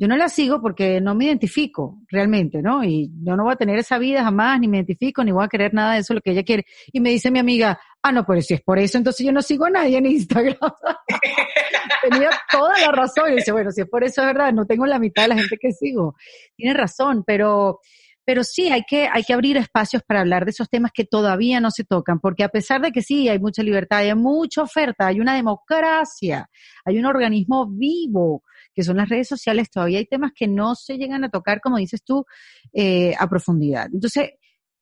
Yo no la sigo porque no me identifico realmente, ¿no? Y yo no voy a tener esa vida jamás, ni me identifico, ni voy a querer nada de eso, lo que ella quiere. Y me dice mi amiga, ah, no, pues si es por eso, entonces yo no sigo a nadie en Instagram. Tenía toda la razón. Y dice, bueno, si es por eso es verdad, no tengo la mitad de la gente que sigo. Tiene razón, pero, pero sí, hay que, hay que abrir espacios para hablar de esos temas que todavía no se tocan, porque a pesar de que sí, hay mucha libertad, hay mucha oferta, hay una democracia, hay un organismo vivo, que son las redes sociales, todavía hay temas que no se llegan a tocar, como dices tú, eh, a profundidad. Entonces,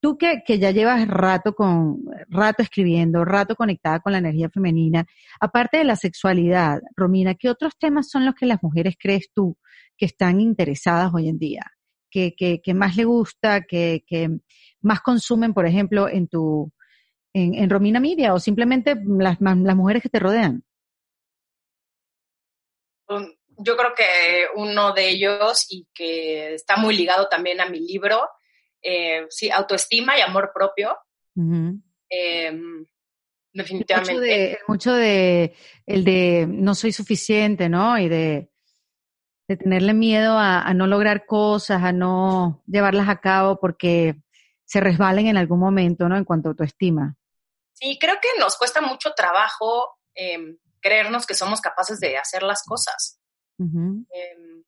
tú que, que ya llevas rato con, rato escribiendo, rato conectada con la energía femenina, aparte de la sexualidad, Romina, ¿qué otros temas son los que las mujeres crees tú que están interesadas hoy en día? Que, que, que más le gusta, que, que más consumen, por ejemplo, en tu, en, en Romina Media o simplemente las, las mujeres que te rodean? Yo creo que uno de ellos y que está muy ligado también a mi libro, eh, sí, autoestima y amor propio. Em, definitivamente. Mucho de, el de no soy suficiente, ¿no? Y de, de tenerle miedo a, a, no lograr cosas, a no llevarlas a cabo porque se resbalen en algún momento, ¿no? En cuanto a autoestima. Sí, creo que nos cuesta mucho trabajo eh, creernos que somos capaces de hacer las cosas. Em,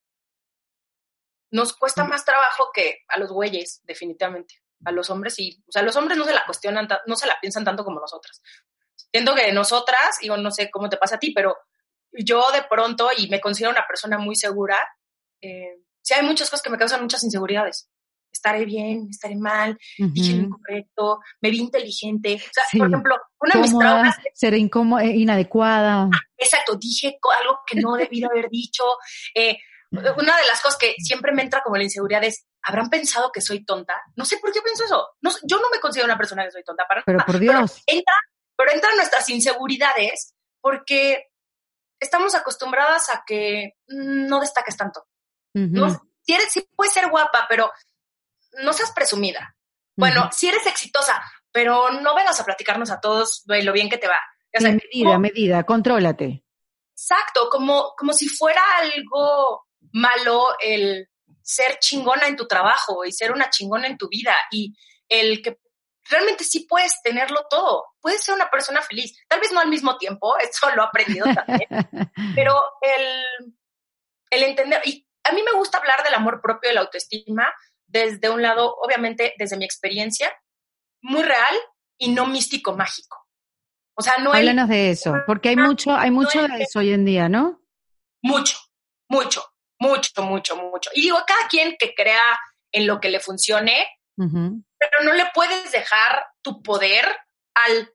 nos cuesta más trabajo que a los güeyes, definitivamente. A los hombres sí. O sea, los hombres no se la cuestionan, no se la piensan tanto como nosotras. Siento que nosotras, digo, no sé cómo te pasa a ti, pero yo de pronto, y me considero una persona muy segura, eh, sí hay muchas cosas que me causan muchas inseguridades. Estaré bien, estaré mal, dije lo incorrecto, me vi inteligente. O sea, por ejemplo, una de mis traumas. Seré incómoda, eh, inadecuada. exacto, dije algo que no debí haber dicho. Eh, una de las cosas que siempre me entra como la inseguridad es, ¿habrán pensado que soy tonta? No sé por qué pienso eso. No, yo no me considero una persona que soy tonta para Pero por Dios. Pero, entra, pero entran nuestras inseguridades porque estamos acostumbradas a que no destaques tanto. si eres, sí puedes ser guapa, pero no seas presumida. Bueno, si eres exitosa, pero no vengas a platicarnos a todos lo bien que te va. O medida, medida, contrólate. Exacto, como, como si fuera algo malo el ser chingona en tu trabajo y ser una chingona en tu vida y el que realmente sí puedes tenerlo todo. Puedes ser una persona feliz. Tal vez no al mismo tiempo, eso lo he aprendido también, pero el, el entender, y a mí me gusta hablar del amor propio y la autoestima desde un lado, obviamente, desde mi experiencia, muy real y no místico mágico. O sea, no Háblanos de eso, porque hay mucho, hay mucho de eso hoy en día, ¿no? Mucho, mucho, mucho, mucho, mucho. Y digo, cada quien que crea en lo que le funcione, pero no le puedes dejar tu poder al,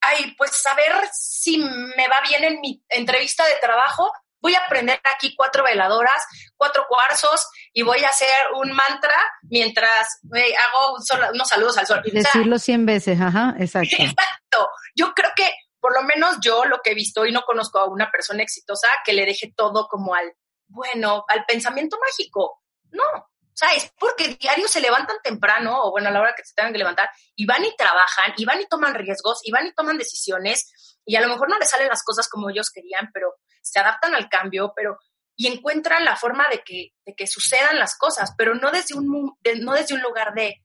ay, pues saber si me va bien en mi entrevista de trabajo, voy a prender aquí cuatro veladoras, cuatro cuarzos y voy a hacer un mantra mientras hago unos saludos al sol. Y decirlo cien veces, ajá, exacto. Exacto. Yo creo que por lo menos yo lo que he visto y no conozco a una persona exitosa que le deje todo como al, bueno, al pensamiento mágico. No, o sea, es porque diario se levantan temprano, o bueno, a la hora que se tengan que levantar, y van y trabajan, y van y toman riesgos, y van y toman decisiones, y a lo mejor no les salen las cosas como ellos querían, pero se adaptan al cambio, pero y encuentran la forma de que, de que sucedan las cosas, pero no desde un, no desde un lugar de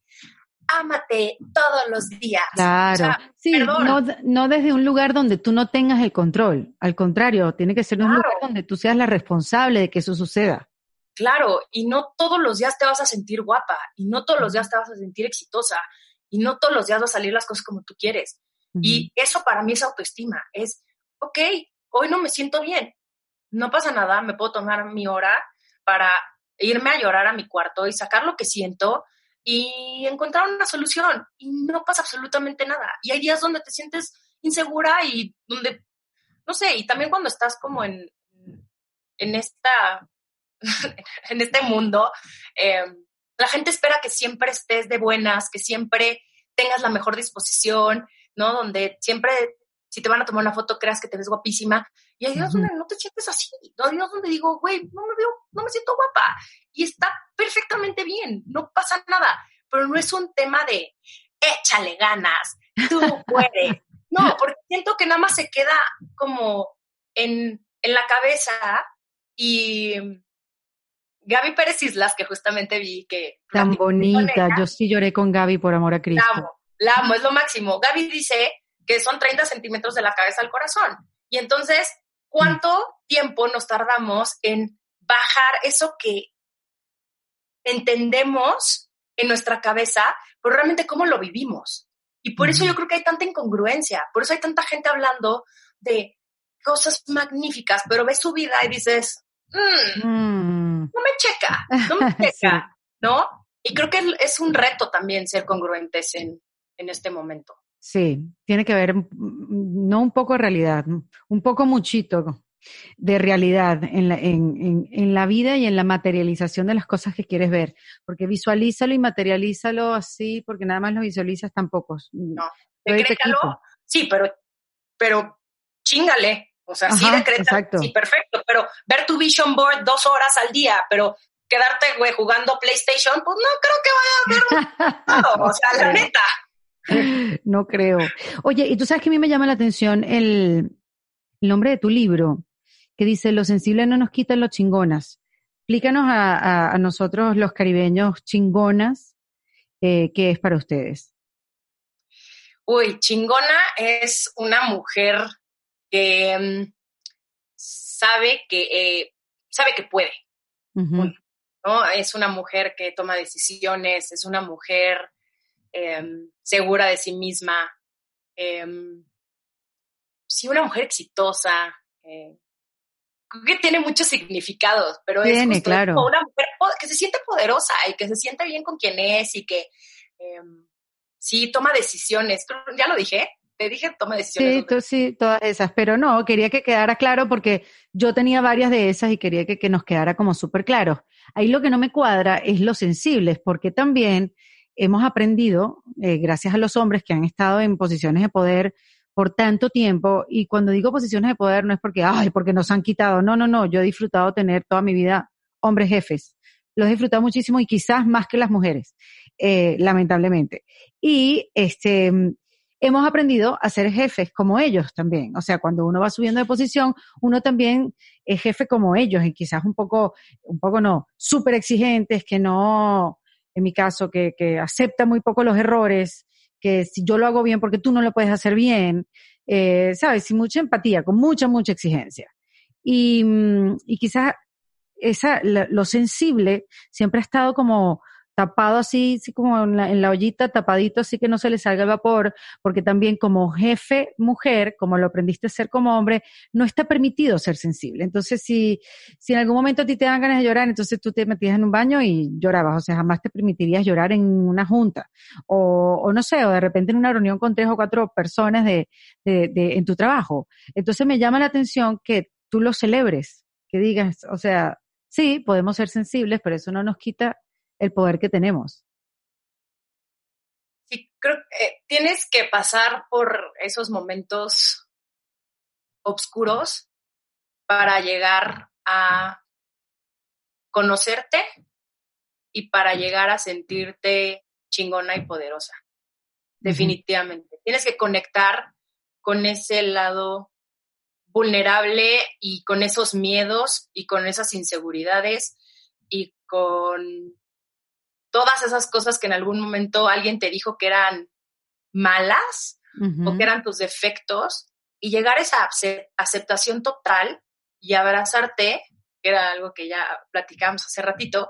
ámate todos los días. Claro. sí, no, no, desde un lugar donde tú no tengas el control. Al contrario, tiene que ser un lugar donde tú seas la responsable de que eso suceda. Claro, y no todos los días te vas a sentir guapa, y no todos los días te vas a sentir exitosa, y no todos los días van a salir las cosas como tú quieres. Y eso para mí es autoestima, es, ok, hoy no me siento bien, no pasa nada, me puedo tomar mi hora para irme a llorar a mi cuarto y sacar lo que siento y encontrar una solución y no pasa absolutamente nada. Y hay días donde te sientes insegura y donde, no sé, y también cuando estás como en, en esta, en este mundo, em, La gente espera que siempre estés de buenas, que siempre tengas la mejor disposición, ¿no? Donde siempre, si te van a tomar una foto, creas que te ves guapísima. Y hay días donde no te sientes así. Hay días donde digo, güey, no me veo, no me siento guapa. Y está perfectamente bien, no pasa nada. Pero no es un tema de échale ganas, tú puedes. No, porque siento que nada más se queda como en, en la cabeza y Gaby Pérez Islas, que justamente vi que... Tan bonita, yo sí lloré con Gaby por amor a Cristo. La amo, la amo, es lo máximo. Gaby dice que son 30 centímetros de la cabeza al corazón. Y entonces, ¿cuánto tiempo nos tardamos en bajar eso que entendemos en nuestra cabeza, pero realmente cómo lo vivimos? Y por eso yo creo que hay tanta incongruencia, por eso hay tanta gente hablando de cosas magníficas, pero ves su vida y dices, mm, mm. no me checa, no me checa, ¿no? Y creo que es un reto también ser congruentes en, en este momento. Sí, tiene que ver, mm, no un poco de realidad, un poco muchito de realidad en la, en, en, en la vida y en la materialización de las cosas que quieres ver. Porque visualízalo y materialízalo así, porque nada más lo visualizas tampoco. No, decrétalo, sí, pero, pero chingale. O sea, sí decreta, sí, perfecto, pero ver tu vision board dos horas al día, pero quedarte, güey, jugando PlayStation, pues no creo que vaya a ver. o sea, la neta. No creo. Oye, y tú sabes que a mí me llama la atención el, el nombre de tu libro, que dice, lo sensible no nos quita lo chingonas. Explícanos a, a, nosotros los caribeños chingonas, eh, ¿qué es para ustedes? Uy, chingona es una mujer que mm, sabe que eh, sabe que puede. ¿no? Es una mujer que toma decisiones, es una mujer em, segura de sí misma, em, sí, una mujer exitosa. Eh, creo que tiene muchos significados, pero es claro. una mujer que se siente poderosa y que se siente bien con quien es y que em, sí toma decisiones. Ya lo dije, te dije toma decisiones. Sí, tú, sí, todas esas, pero no, quería que quedara claro porque yo tenía varias de esas y quería que, que nos quedara como súper claro. Ahí lo que no me cuadra es lo sensibles, porque también hemos aprendido, eh, gracias a los hombres que han estado en posiciones de poder por tanto tiempo, y cuando digo posiciones de poder no es porque, ay, porque nos han quitado, no, no, no, yo he disfrutado tener toda mi vida hombres jefes, los he disfrutado muchísimo y quizás más que las mujeres, eh, lamentablemente. Y este, hemos aprendido a ser jefes como ellos también. O sea, cuando uno va subiendo de posición, uno también es jefe como ellos y quizás un poco, un poco no, súper exigentes, que no, en mi caso, que, que acepta muy poco los errores, que si yo lo hago bien porque tú no lo puedes hacer bien, eh, ¿sabes? Sin mucha empatía, con mucha, mucha exigencia. Y, mm, y quizás esa, lo sensible siempre ha estado como tapado así, así como en la, en la, ollita, tapadito, así que no se le salga el vapor, porque también como jefe mujer, como lo aprendiste a ser como hombre, no está permitido ser sensible. Entonces, si, si en algún momento a ti te dan ganas de llorar, entonces tú te metías en un baño y llorabas, o sea, jamás te permitirías llorar en una junta, o, o no sé, o de repente en una reunión con tres o cuatro personas de, de, de, en tu trabajo. Entonces me llama la atención que tú lo celebres, que digas, o sea, sí, podemos ser sensibles, pero eso no nos quita el poder que tenemos. Sí, creo que eh, tienes que pasar por esos momentos oscuros para llegar a conocerte y para llegar a sentirte chingona y poderosa. Definitivamente. Tienes que conectar con ese lado vulnerable y con esos miedos y con esas inseguridades y con todas esas cosas que en algún momento alguien te dijo que eran malas o que eran tus defectos y llegar a esa aceptación total y abrazarte, que era algo que ya platicamos hace ratito,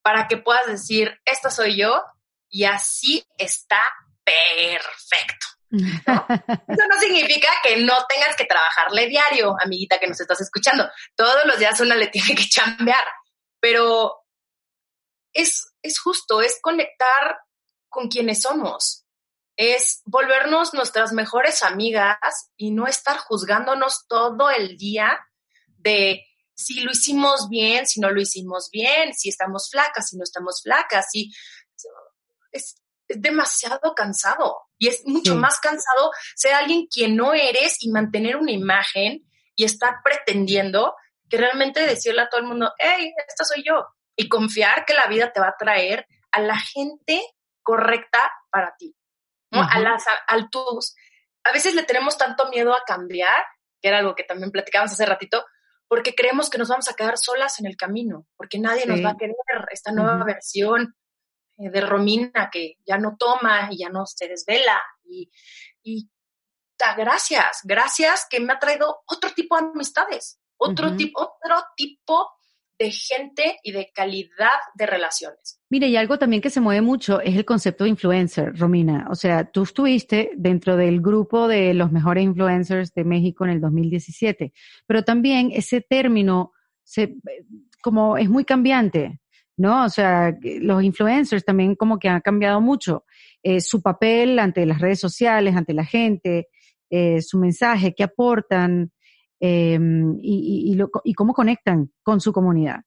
para que puedas decir, esta soy yo y así está perfecto. Eso no significa que no tengas que trabajarle diario, amiguita que nos estás escuchando. Todos los días una le tiene que chambear, pero es, es justo, es conectar con quienes somos, es volvernos nuestras mejores amigas y no estar juzgándonos todo el día de si lo hicimos bien, si no lo hicimos bien, si estamos flacas, si no estamos flacas, si es, demasiado cansado y es mucho más cansado ser alguien que no eres y mantener una imagen y estar pretendiendo que realmente decirle a todo el mundo, hey, esta soy yo y confiar que la vida te va a traer a la gente correcta para ti, ¿no? A las alturas. A veces le tenemos tanto miedo a cambiar, que era algo que también platicábamos hace ratito, porque creemos que nos vamos a quedar solas en el camino, porque nadie nos va a querer esta nueva versión eh, de Romina que ya no toma y ya no se desvela y, y da gracias, gracias que me ha traído otro tipo de amistades, otro tipo, otro tipo de gente y de calidad de relaciones. Mire, y algo también que se mueve mucho es el concepto de influencer, Romina. O sea, tú estuviste dentro del grupo de los mejores influencers de México en el 2017, pero también ese término se, como es muy cambiante, ¿no? O sea, los influencers también como que han cambiado mucho eh, su papel ante las redes sociales, ante la gente, eh, su mensaje, qué aportan, eh, y, y, lo, y, cómo conectan con su comunidad.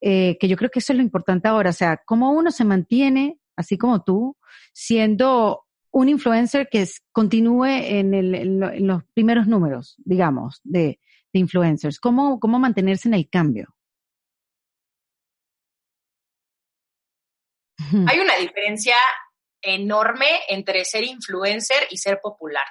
Eh, que yo creo que eso es lo importante ahora, o sea, cómo uno se mantiene, así como tú, siendo un influencer que continúe en, el, en, los primeros números, digamos, de, de influencers, cómo, cómo mantenerse en el cambio. Hay una diferencia enorme entre ser influencer y ser popular.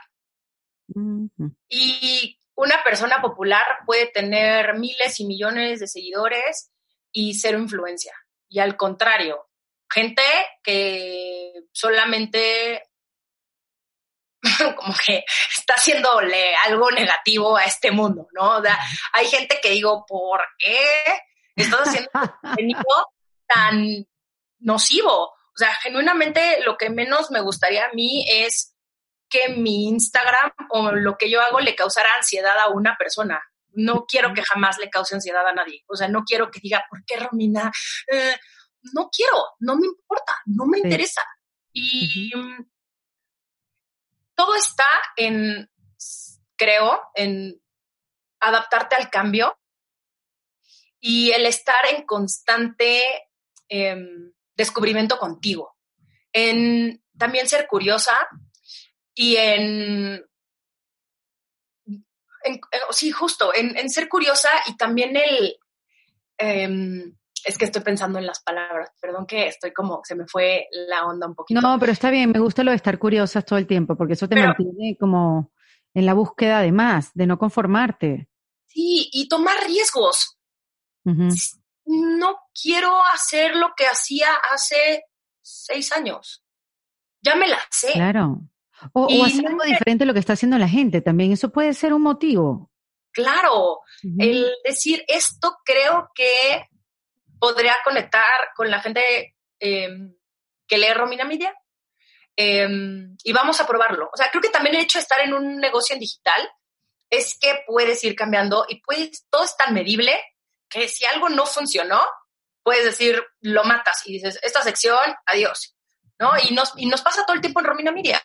Y una persona popular puede tener miles y millones de seguidores y cero influencia. Y al contrario, gente que solamente como que está haciéndole algo negativo a este mundo, ¿no? O sea, hay gente que digo, ¿por qué estás haciendo contenido tan nocivo? O sea, genuinamente lo que menos me gustaría a mí es que mi Instagram o lo que yo hago le causara ansiedad a una persona. No quiero que jamás le cause ansiedad a nadie. O sea, no quiero que diga, ¿por qué Romina? Eh, no quiero, no me importa, no me interesa. Y todo está en, creo, en adaptarte al cambio y el estar en constante em, descubrimiento contigo. En también ser curiosa, y en, sí, justo, en, ser curiosa y también el, em, es que estoy pensando en las palabras, perdón que estoy como, se me fue la onda un poquito. No, pero está bien, me gusta lo de estar curiosas todo el tiempo, porque eso te mantiene como en la búsqueda de más, de no conformarte. Sí, y tomar riesgos. No quiero hacer lo que hacía hace seis años. Ya me la sé. Claro. O, hacer algo diferente a lo que está haciendo la gente también. Eso puede ser un motivo. Claro, el decir esto creo que podría conectar con la gente em, que lee Romina Media em, y vamos a probarlo. O sea, creo que también el hecho de estar en un negocio en digital es que puedes ir cambiando y puedes, todo es tan medible que si algo no funcionó, puedes decir, lo matas y dices, esta sección, adiós. ¿No? Y nos, y nos pasa todo el tiempo en Romina Media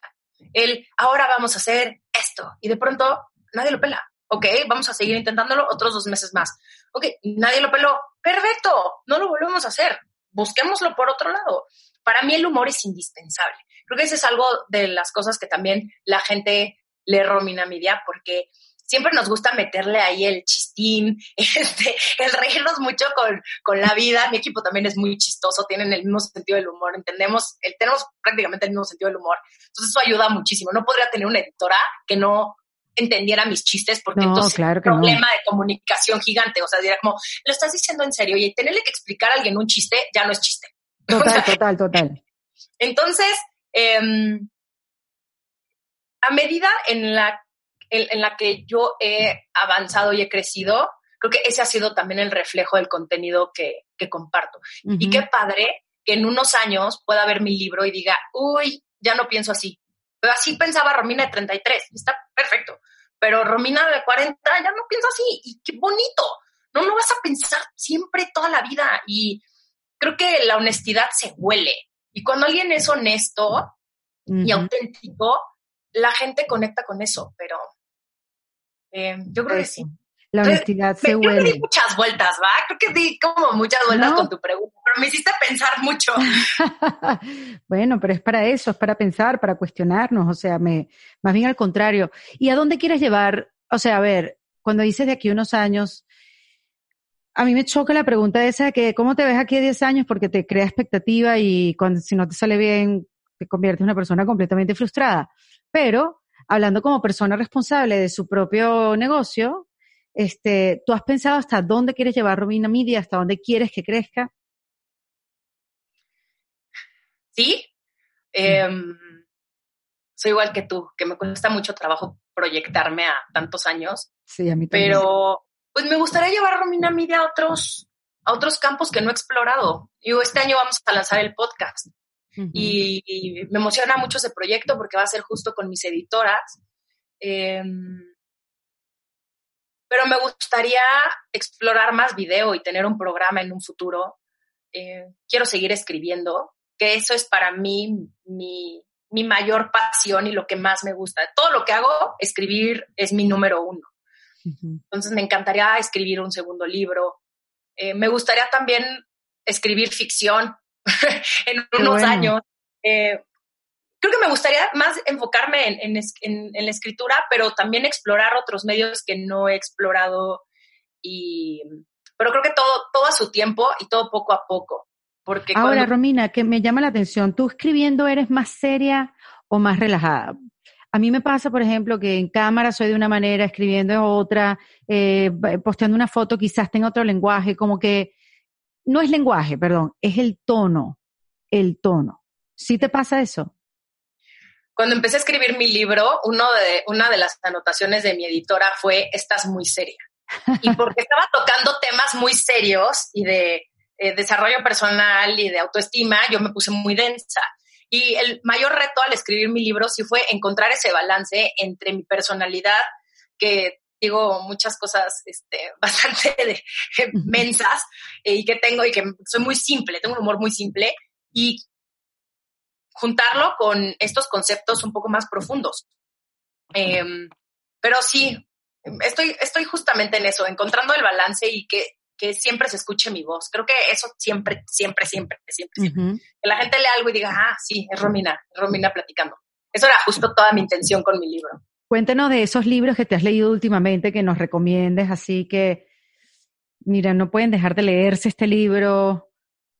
el ahora vamos a hacer esto y de pronto nadie lo pela. Ok, vamos a seguir intentándolo otros dos meses más. Ok, nadie lo peló. Perfecto, no lo volvemos a hacer. Busquémoslo por otro lado. Para mí el humor es indispensable. Creo que eso es algo de las cosas que también la gente le romina a mi día porque siempre nos gusta meterle ahí el chistín, este, el reírnos mucho con, con la vida. Mi equipo también es muy chistoso, tienen el mismo sentido del humor, entendemos, el, tenemos prácticamente el mismo sentido del humor. Entonces eso ayuda muchísimo. No podría tener una editora que no entendiera mis chistes porque entonces claro un problema de comunicación gigante. O sea, diría como, lo estás diciendo en serio y tenerle que explicar a alguien un chiste ya no es chiste. Total, total, total. Entonces, em, a medida en la en, la que yo he avanzado y he crecido, creo que ese ha sido también el reflejo del contenido que, que comparto. Y qué padre que en unos años pueda ver mi libro y diga, uy, ya no pienso así. Pero así pensaba Romina de 33, está perfecto. Pero Romina de 40 ya no pienso así, y qué bonito. No, no vas a pensar siempre toda la vida. Y creo que la honestidad se huele. Y cuando alguien es honesto y auténtico, la gente conecta con eso, pero eh, yo creo que sí. La honestidad se huele. Creo que di muchas vueltas, ¿va? Creo que di como muchas vueltas con tu pregunta, pero me hiciste pensar mucho. bueno, pero es para eso, es para pensar, para cuestionarnos, o sea, me, más bien al contrario. ¿Y a dónde quieres llevar? O sea, a ver, cuando dices de aquí unos años, a mí me choca la pregunta esa de que cómo te ves aquí a 10 años porque te crea expectativa y cuando si no te sale bien te conviertes en una persona completamente frustrada. Pero hablando como persona responsable de su propio negocio, este, ¿tú has pensado hasta dónde quieres llevar Romina Media, hasta dónde quieres que crezca? Sí. Em, soy igual que tú, que me cuesta mucho trabajo proyectarme a tantos años. Sí, a mí también. Pero, pues me gustaría llevar Romina Media a otros, a otros campos que no he explorado. Yo este año vamos a lanzar el podcast. Y, me emociona mucho ese proyecto porque va a ser justo con mis editoras. Eh, pero me gustaría explorar más video y tener un programa en un futuro. Eh, quiero seguir escribiendo, que eso es para mí mi, mi, mayor pasión y lo que más me gusta. Todo lo que hago, escribir es mi número uno. Entonces me encantaría escribir un segundo libro. Eh, me gustaría también escribir ficción en unos años. Eh, creo que me gustaría más enfocarme en, la escritura, pero también explorar otros medios que no he explorado. Y, pero creo que todo, todo a su tiempo y todo poco a poco. Porque Ahora, Romina, que me llama la atención, ¿tú escribiendo eres más seria o más relajada? A mí me pasa, por ejemplo, que en cámara soy de una manera, escribiendo de otra, eh, posteando una foto quizás tenga otro lenguaje, como que no es lenguaje, perdón, es el tono, el tono. ¿Sí te pasa eso? Cuando empecé a escribir mi libro, uno de, una de las anotaciones de mi editora fue, estás muy seria. Y porque estaba tocando temas muy serios y de eh, desarrollo personal y de autoestima, yo me puse muy densa. Y el mayor reto al escribir mi libro sí fue encontrar ese balance entre mi personalidad, que digo muchas cosas este, bastante de, mensas eh, y que tengo y que soy muy simple, tengo un humor muy simple, y juntarlo con estos conceptos un poco más profundos. Em, pero sí, estoy, estoy justamente en eso, encontrando el balance y que, que siempre se escuche mi voz. Creo que eso siempre, siempre, siempre, siempre, Que la gente lea algo y diga, ah, sí, es Romina, es Romina platicando. Eso era justo toda mi intención con mi libro. Cuéntanos de esos libros que te has leído últimamente que nos recomiendes, así que, mira, no pueden dejar de leerse este libro,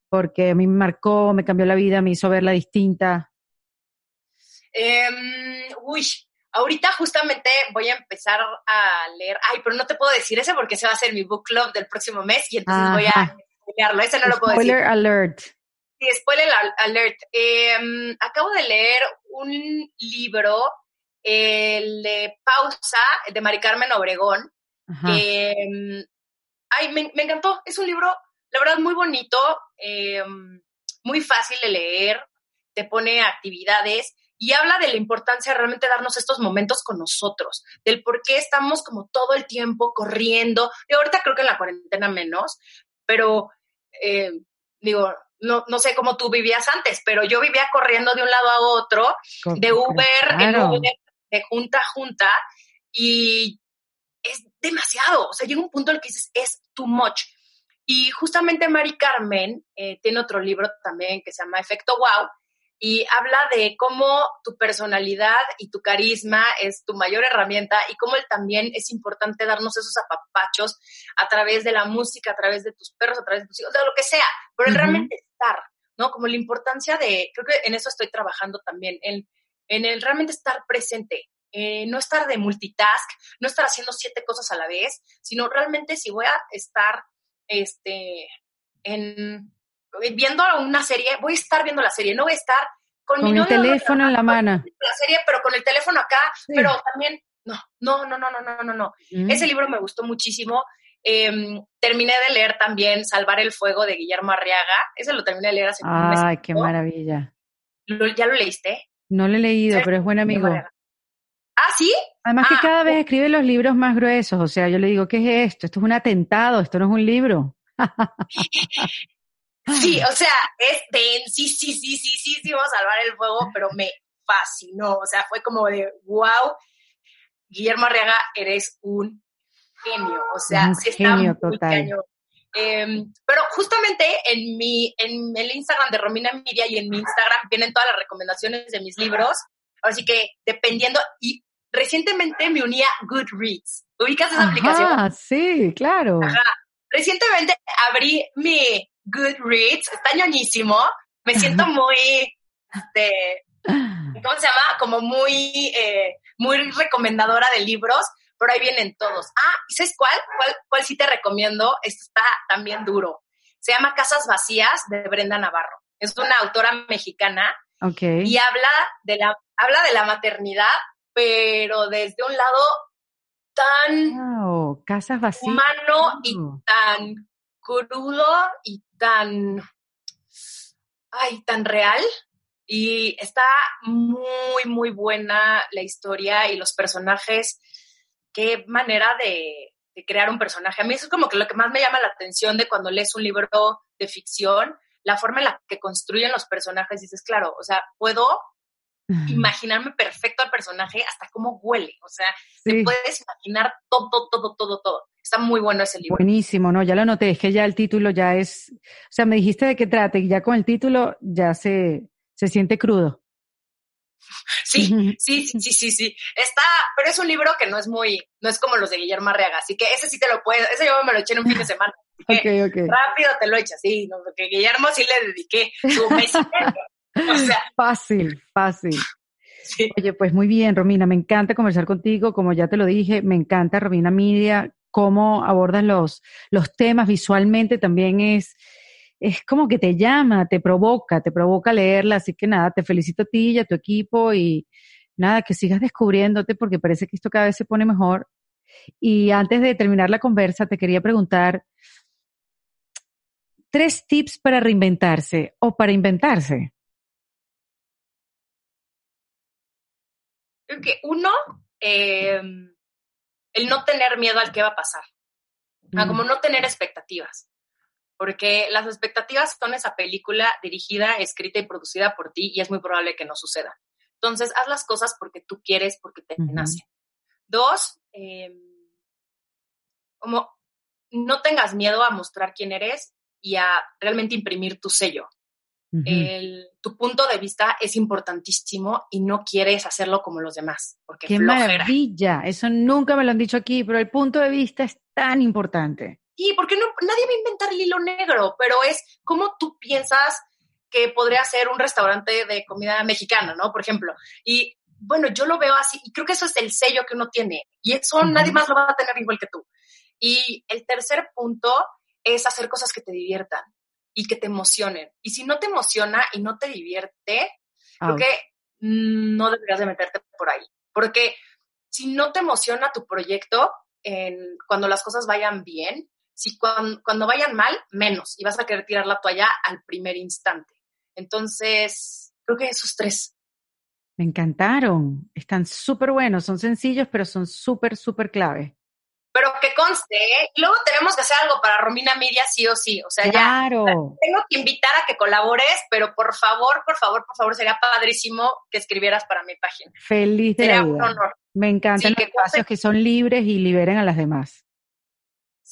porque a mí me marcó, me cambió la vida, me hizo verla distinta? Em, uy, ahorita justamente voy a empezar a leer, ay, pero no te puedo decir ese porque ese va a ser mi book club del próximo mes y entonces voy a leerlo, ese no lo puedo decir. Spoiler alert. Sí, spoiler alert. Em, acabo de leer un libro, el de Pausa, de Mari Carmen Obregón. Em, ay, me, me encantó, es un libro la verdad, muy bonito, em, muy fácil de leer, te pone actividades y habla de la importancia de realmente darnos estos momentos con nosotros, del por qué estamos como todo el tiempo corriendo. Y ahorita creo que en la cuarentena menos, pero eh, digo, no, no sé cómo tú vivías antes, pero yo vivía corriendo de un lado a otro, de Uber, en Uber, de junta a junta, y es demasiado. O sea, llega un punto en el que dices, es too much. Y justamente Mari Carmen eh, tiene otro libro también que se llama Efecto Wow y habla de cómo tu personalidad y tu carisma es tu mayor herramienta y cómo él también es importante darnos esos apapachos a través de la música, a través de tus perros, a través de tus hijos, de lo que sea, pero realmente estar, ¿no? Como la importancia de, creo que en eso estoy trabajando también, en, en el realmente estar presente, eh, no estar de multitask, no estar haciendo siete cosas a la vez, sino realmente si voy a estar este, en, viendo una serie, voy a estar viendo la serie, no voy a estar con, mi el teléfono en la mano. La serie, pero con el teléfono acá, pero también, no, no, no, no, no, no, no, mm. Ese libro me gustó muchísimo. Em, terminé de leer también Salvar el Fuego de Guillermo Arriaga. Ese lo terminé de leer hace un mes. Ay, qué maravilla. ¿Ya lo leíste? No lo he leído, pero es buen amigo. Ah, ¿sí? Además que ah, cada vez escribe los libros más gruesos, o sea, yo le digo, ¿qué es esto? Esto es un atentado, esto no es un libro. sí, o sea, es sí, sí, sí, sí, sí, sí, vamos a salvar el fuego, pero me fascinó, o sea, fue como de, wow, Guillermo Arriaga, eres un genio, o sea, Un sí está genio muy total. cañón. Em, pero justamente en mi, en el Instagram de Romina Media y en mi Instagram vienen todas las recomendaciones de mis libros. Así que dependiendo, y recientemente me uní a Goodreads. ¿Ubicas esa aplicación? Ah, sí, claro. Ajá. Recientemente abrí mi Goodreads, está ñoñísimo. Me siento muy, este, ¿cómo se llama? Como muy, eh, muy recomendadora de libros, pero ahí vienen todos. Ah, ¿y sabes cuál? ¿Cuál, cuál sí te recomiendo? Esto está también duro. Se llama Casas Vacías de Brenda Navarro. Es una autora mexicana Ok. y habla de la, habla de la maternidad, pero desde un lado tan Wow, casas vacías. humano y tan crudo y tan, ay, tan real. Y está muy, muy buena la historia y los personajes. Qué manera de, de crear un personaje. A mí eso es como que lo que más me llama la atención de cuando lees un libro de ficción, la forma en la que construyen los personajes. Dices, claro, o sea, puedo imaginarme perfecto al personaje hasta cómo huele. O sea, Sí, te puedes imaginar todo, todo, todo, todo. Está muy bueno ese libro. buenísimo, ¿no? Ya lo noté, es que ya el título ya es, o sea, me dijiste de qué trata y ya con el título ya se, se siente crudo. Sí, sí, sí, sí, sí, sí. Está, pero es un libro que no es muy, no es como los de Guillermo Arriaga, así que ese sí te lo puedes, ese yo me lo eché en un fin de semana. Así que Ok, ok. rápido te lo echas, sí, no, porque Guillermo sí le dediqué su mes. O sea, Fácil, fácil. sí. Oye, pues muy bien, Romina, me encanta conversar contigo, como ya te lo dije, me encanta Romina Media, cómo abordas los, los temas visualmente también es, es como que te llama, te provoca, te provoca leerla, así que nada, te felicito a ti y a tu equipo y nada, que sigas descubriéndote porque parece que esto cada vez se pone mejor. Y antes de terminar la conversa, te quería preguntar tres tips para reinventarse o para inventarse. Creo que uno, eh, el no tener miedo al que va a pasar. Ah, como no tener expectativas. Porque las expectativas son esa película dirigida, escrita y producida por ti y es muy probable que no suceda. Entonces, haz las cosas porque tú quieres, porque te Ujú. nace. Dos, eh, como no tengas miedo a mostrar quién eres y a realmente imprimir tu sello. El- tu punto de vista es importantísimo y no quieres hacerlo como los demás, porque Qué flojera. maravilla. Eso nunca me lo han dicho aquí, pero el punto de vista es tan importante. Sí, porque no, nadie va a inventar el hilo negro, pero es como tú piensas que podría ser un restaurante de comida mexicana, ¿no? Por ejemplo. Y bueno, yo lo veo así y creo que eso es el sello que uno tiene y eso nadie más lo va a tener igual que tú. Y el tercer punto es hacer cosas que te diviertan y que te emocionen. Y si no te emociona y no te divierte, creo que no deberías de meterte por ahí. Porque si no te emociona tu proyecto, en, cuando las cosas vayan bien, si cuando, cuando vayan mal, menos. Y vas a querer tirar la toalla al primer instante. Entonces, creo que esos tres. Me encantaron. Están súper buenos. Son sencillos, pero son súper, súper clave. Pero que conste, ¿eh? Luego tenemos que hacer algo para Romina Media sí o sí. O sea, ya Claro. tengo que invitar a que colabores, pero por favor, por favor, por favor, sería padrísimo que escribieras para mi página. Feliz de Sería la un vida. honor. Me encantan Sí, los espacios que son libres y liberen a las demás.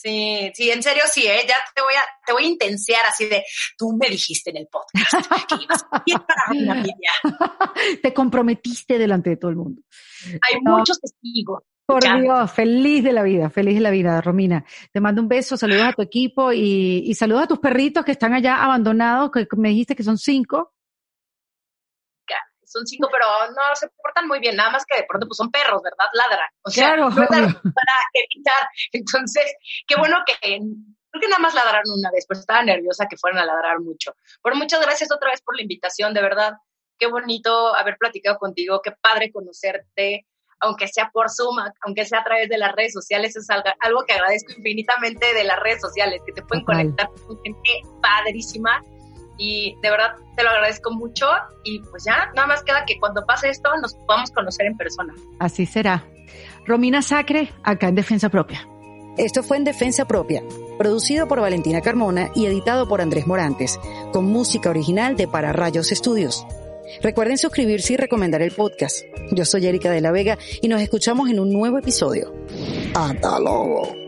Sí, sí, en serio sí, ¿eh? Ya te voy a, te voy a intensiar así de, tú me dijiste en el podcast que ibas a ir para Romina Media. Te comprometiste delante de todo el mundo. Hay No. muchos testigos. Por Ya. Dios, feliz de la vida, feliz de la vida, Romina. Te mando un beso, saludos a tu equipo y, y saludos a tus perritos que están allá abandonados, que me dijiste que son cinco. Son cinco, pero no se portan muy bien, nada más que de pronto pues son perros, ¿verdad? Ladran. O sea, Claro, no obvio. para evitar. Entonces, qué bueno que creo que nada más ladraron una vez, pero estaba nerviosa que fueran a ladrar mucho. Pero muchas gracias otra vez por la invitación, de verdad. Qué bonito haber platicado contigo, qué padre conocerte, aunque sea por Zoom, aunque sea a través de las redes sociales, es algo, algo que agradezco infinitamente de las redes sociales, que te pueden Total. conectar con gente padrísima y de verdad te lo agradezco mucho y pues ya, nada más queda que cuando pase esto nos podamos conocer en persona. Así será. Romina Sacre, acá en Defensa Propia. Esto fue en Defensa Propia, producido por Valentina Carmona y editado por Andrés Morantes, con música original de Para Rayos Estudios. Recuerden suscribirse y recomendar el podcast. Yo soy Erika de la Vega y nos escuchamos en un nuevo episodio. Hasta luego.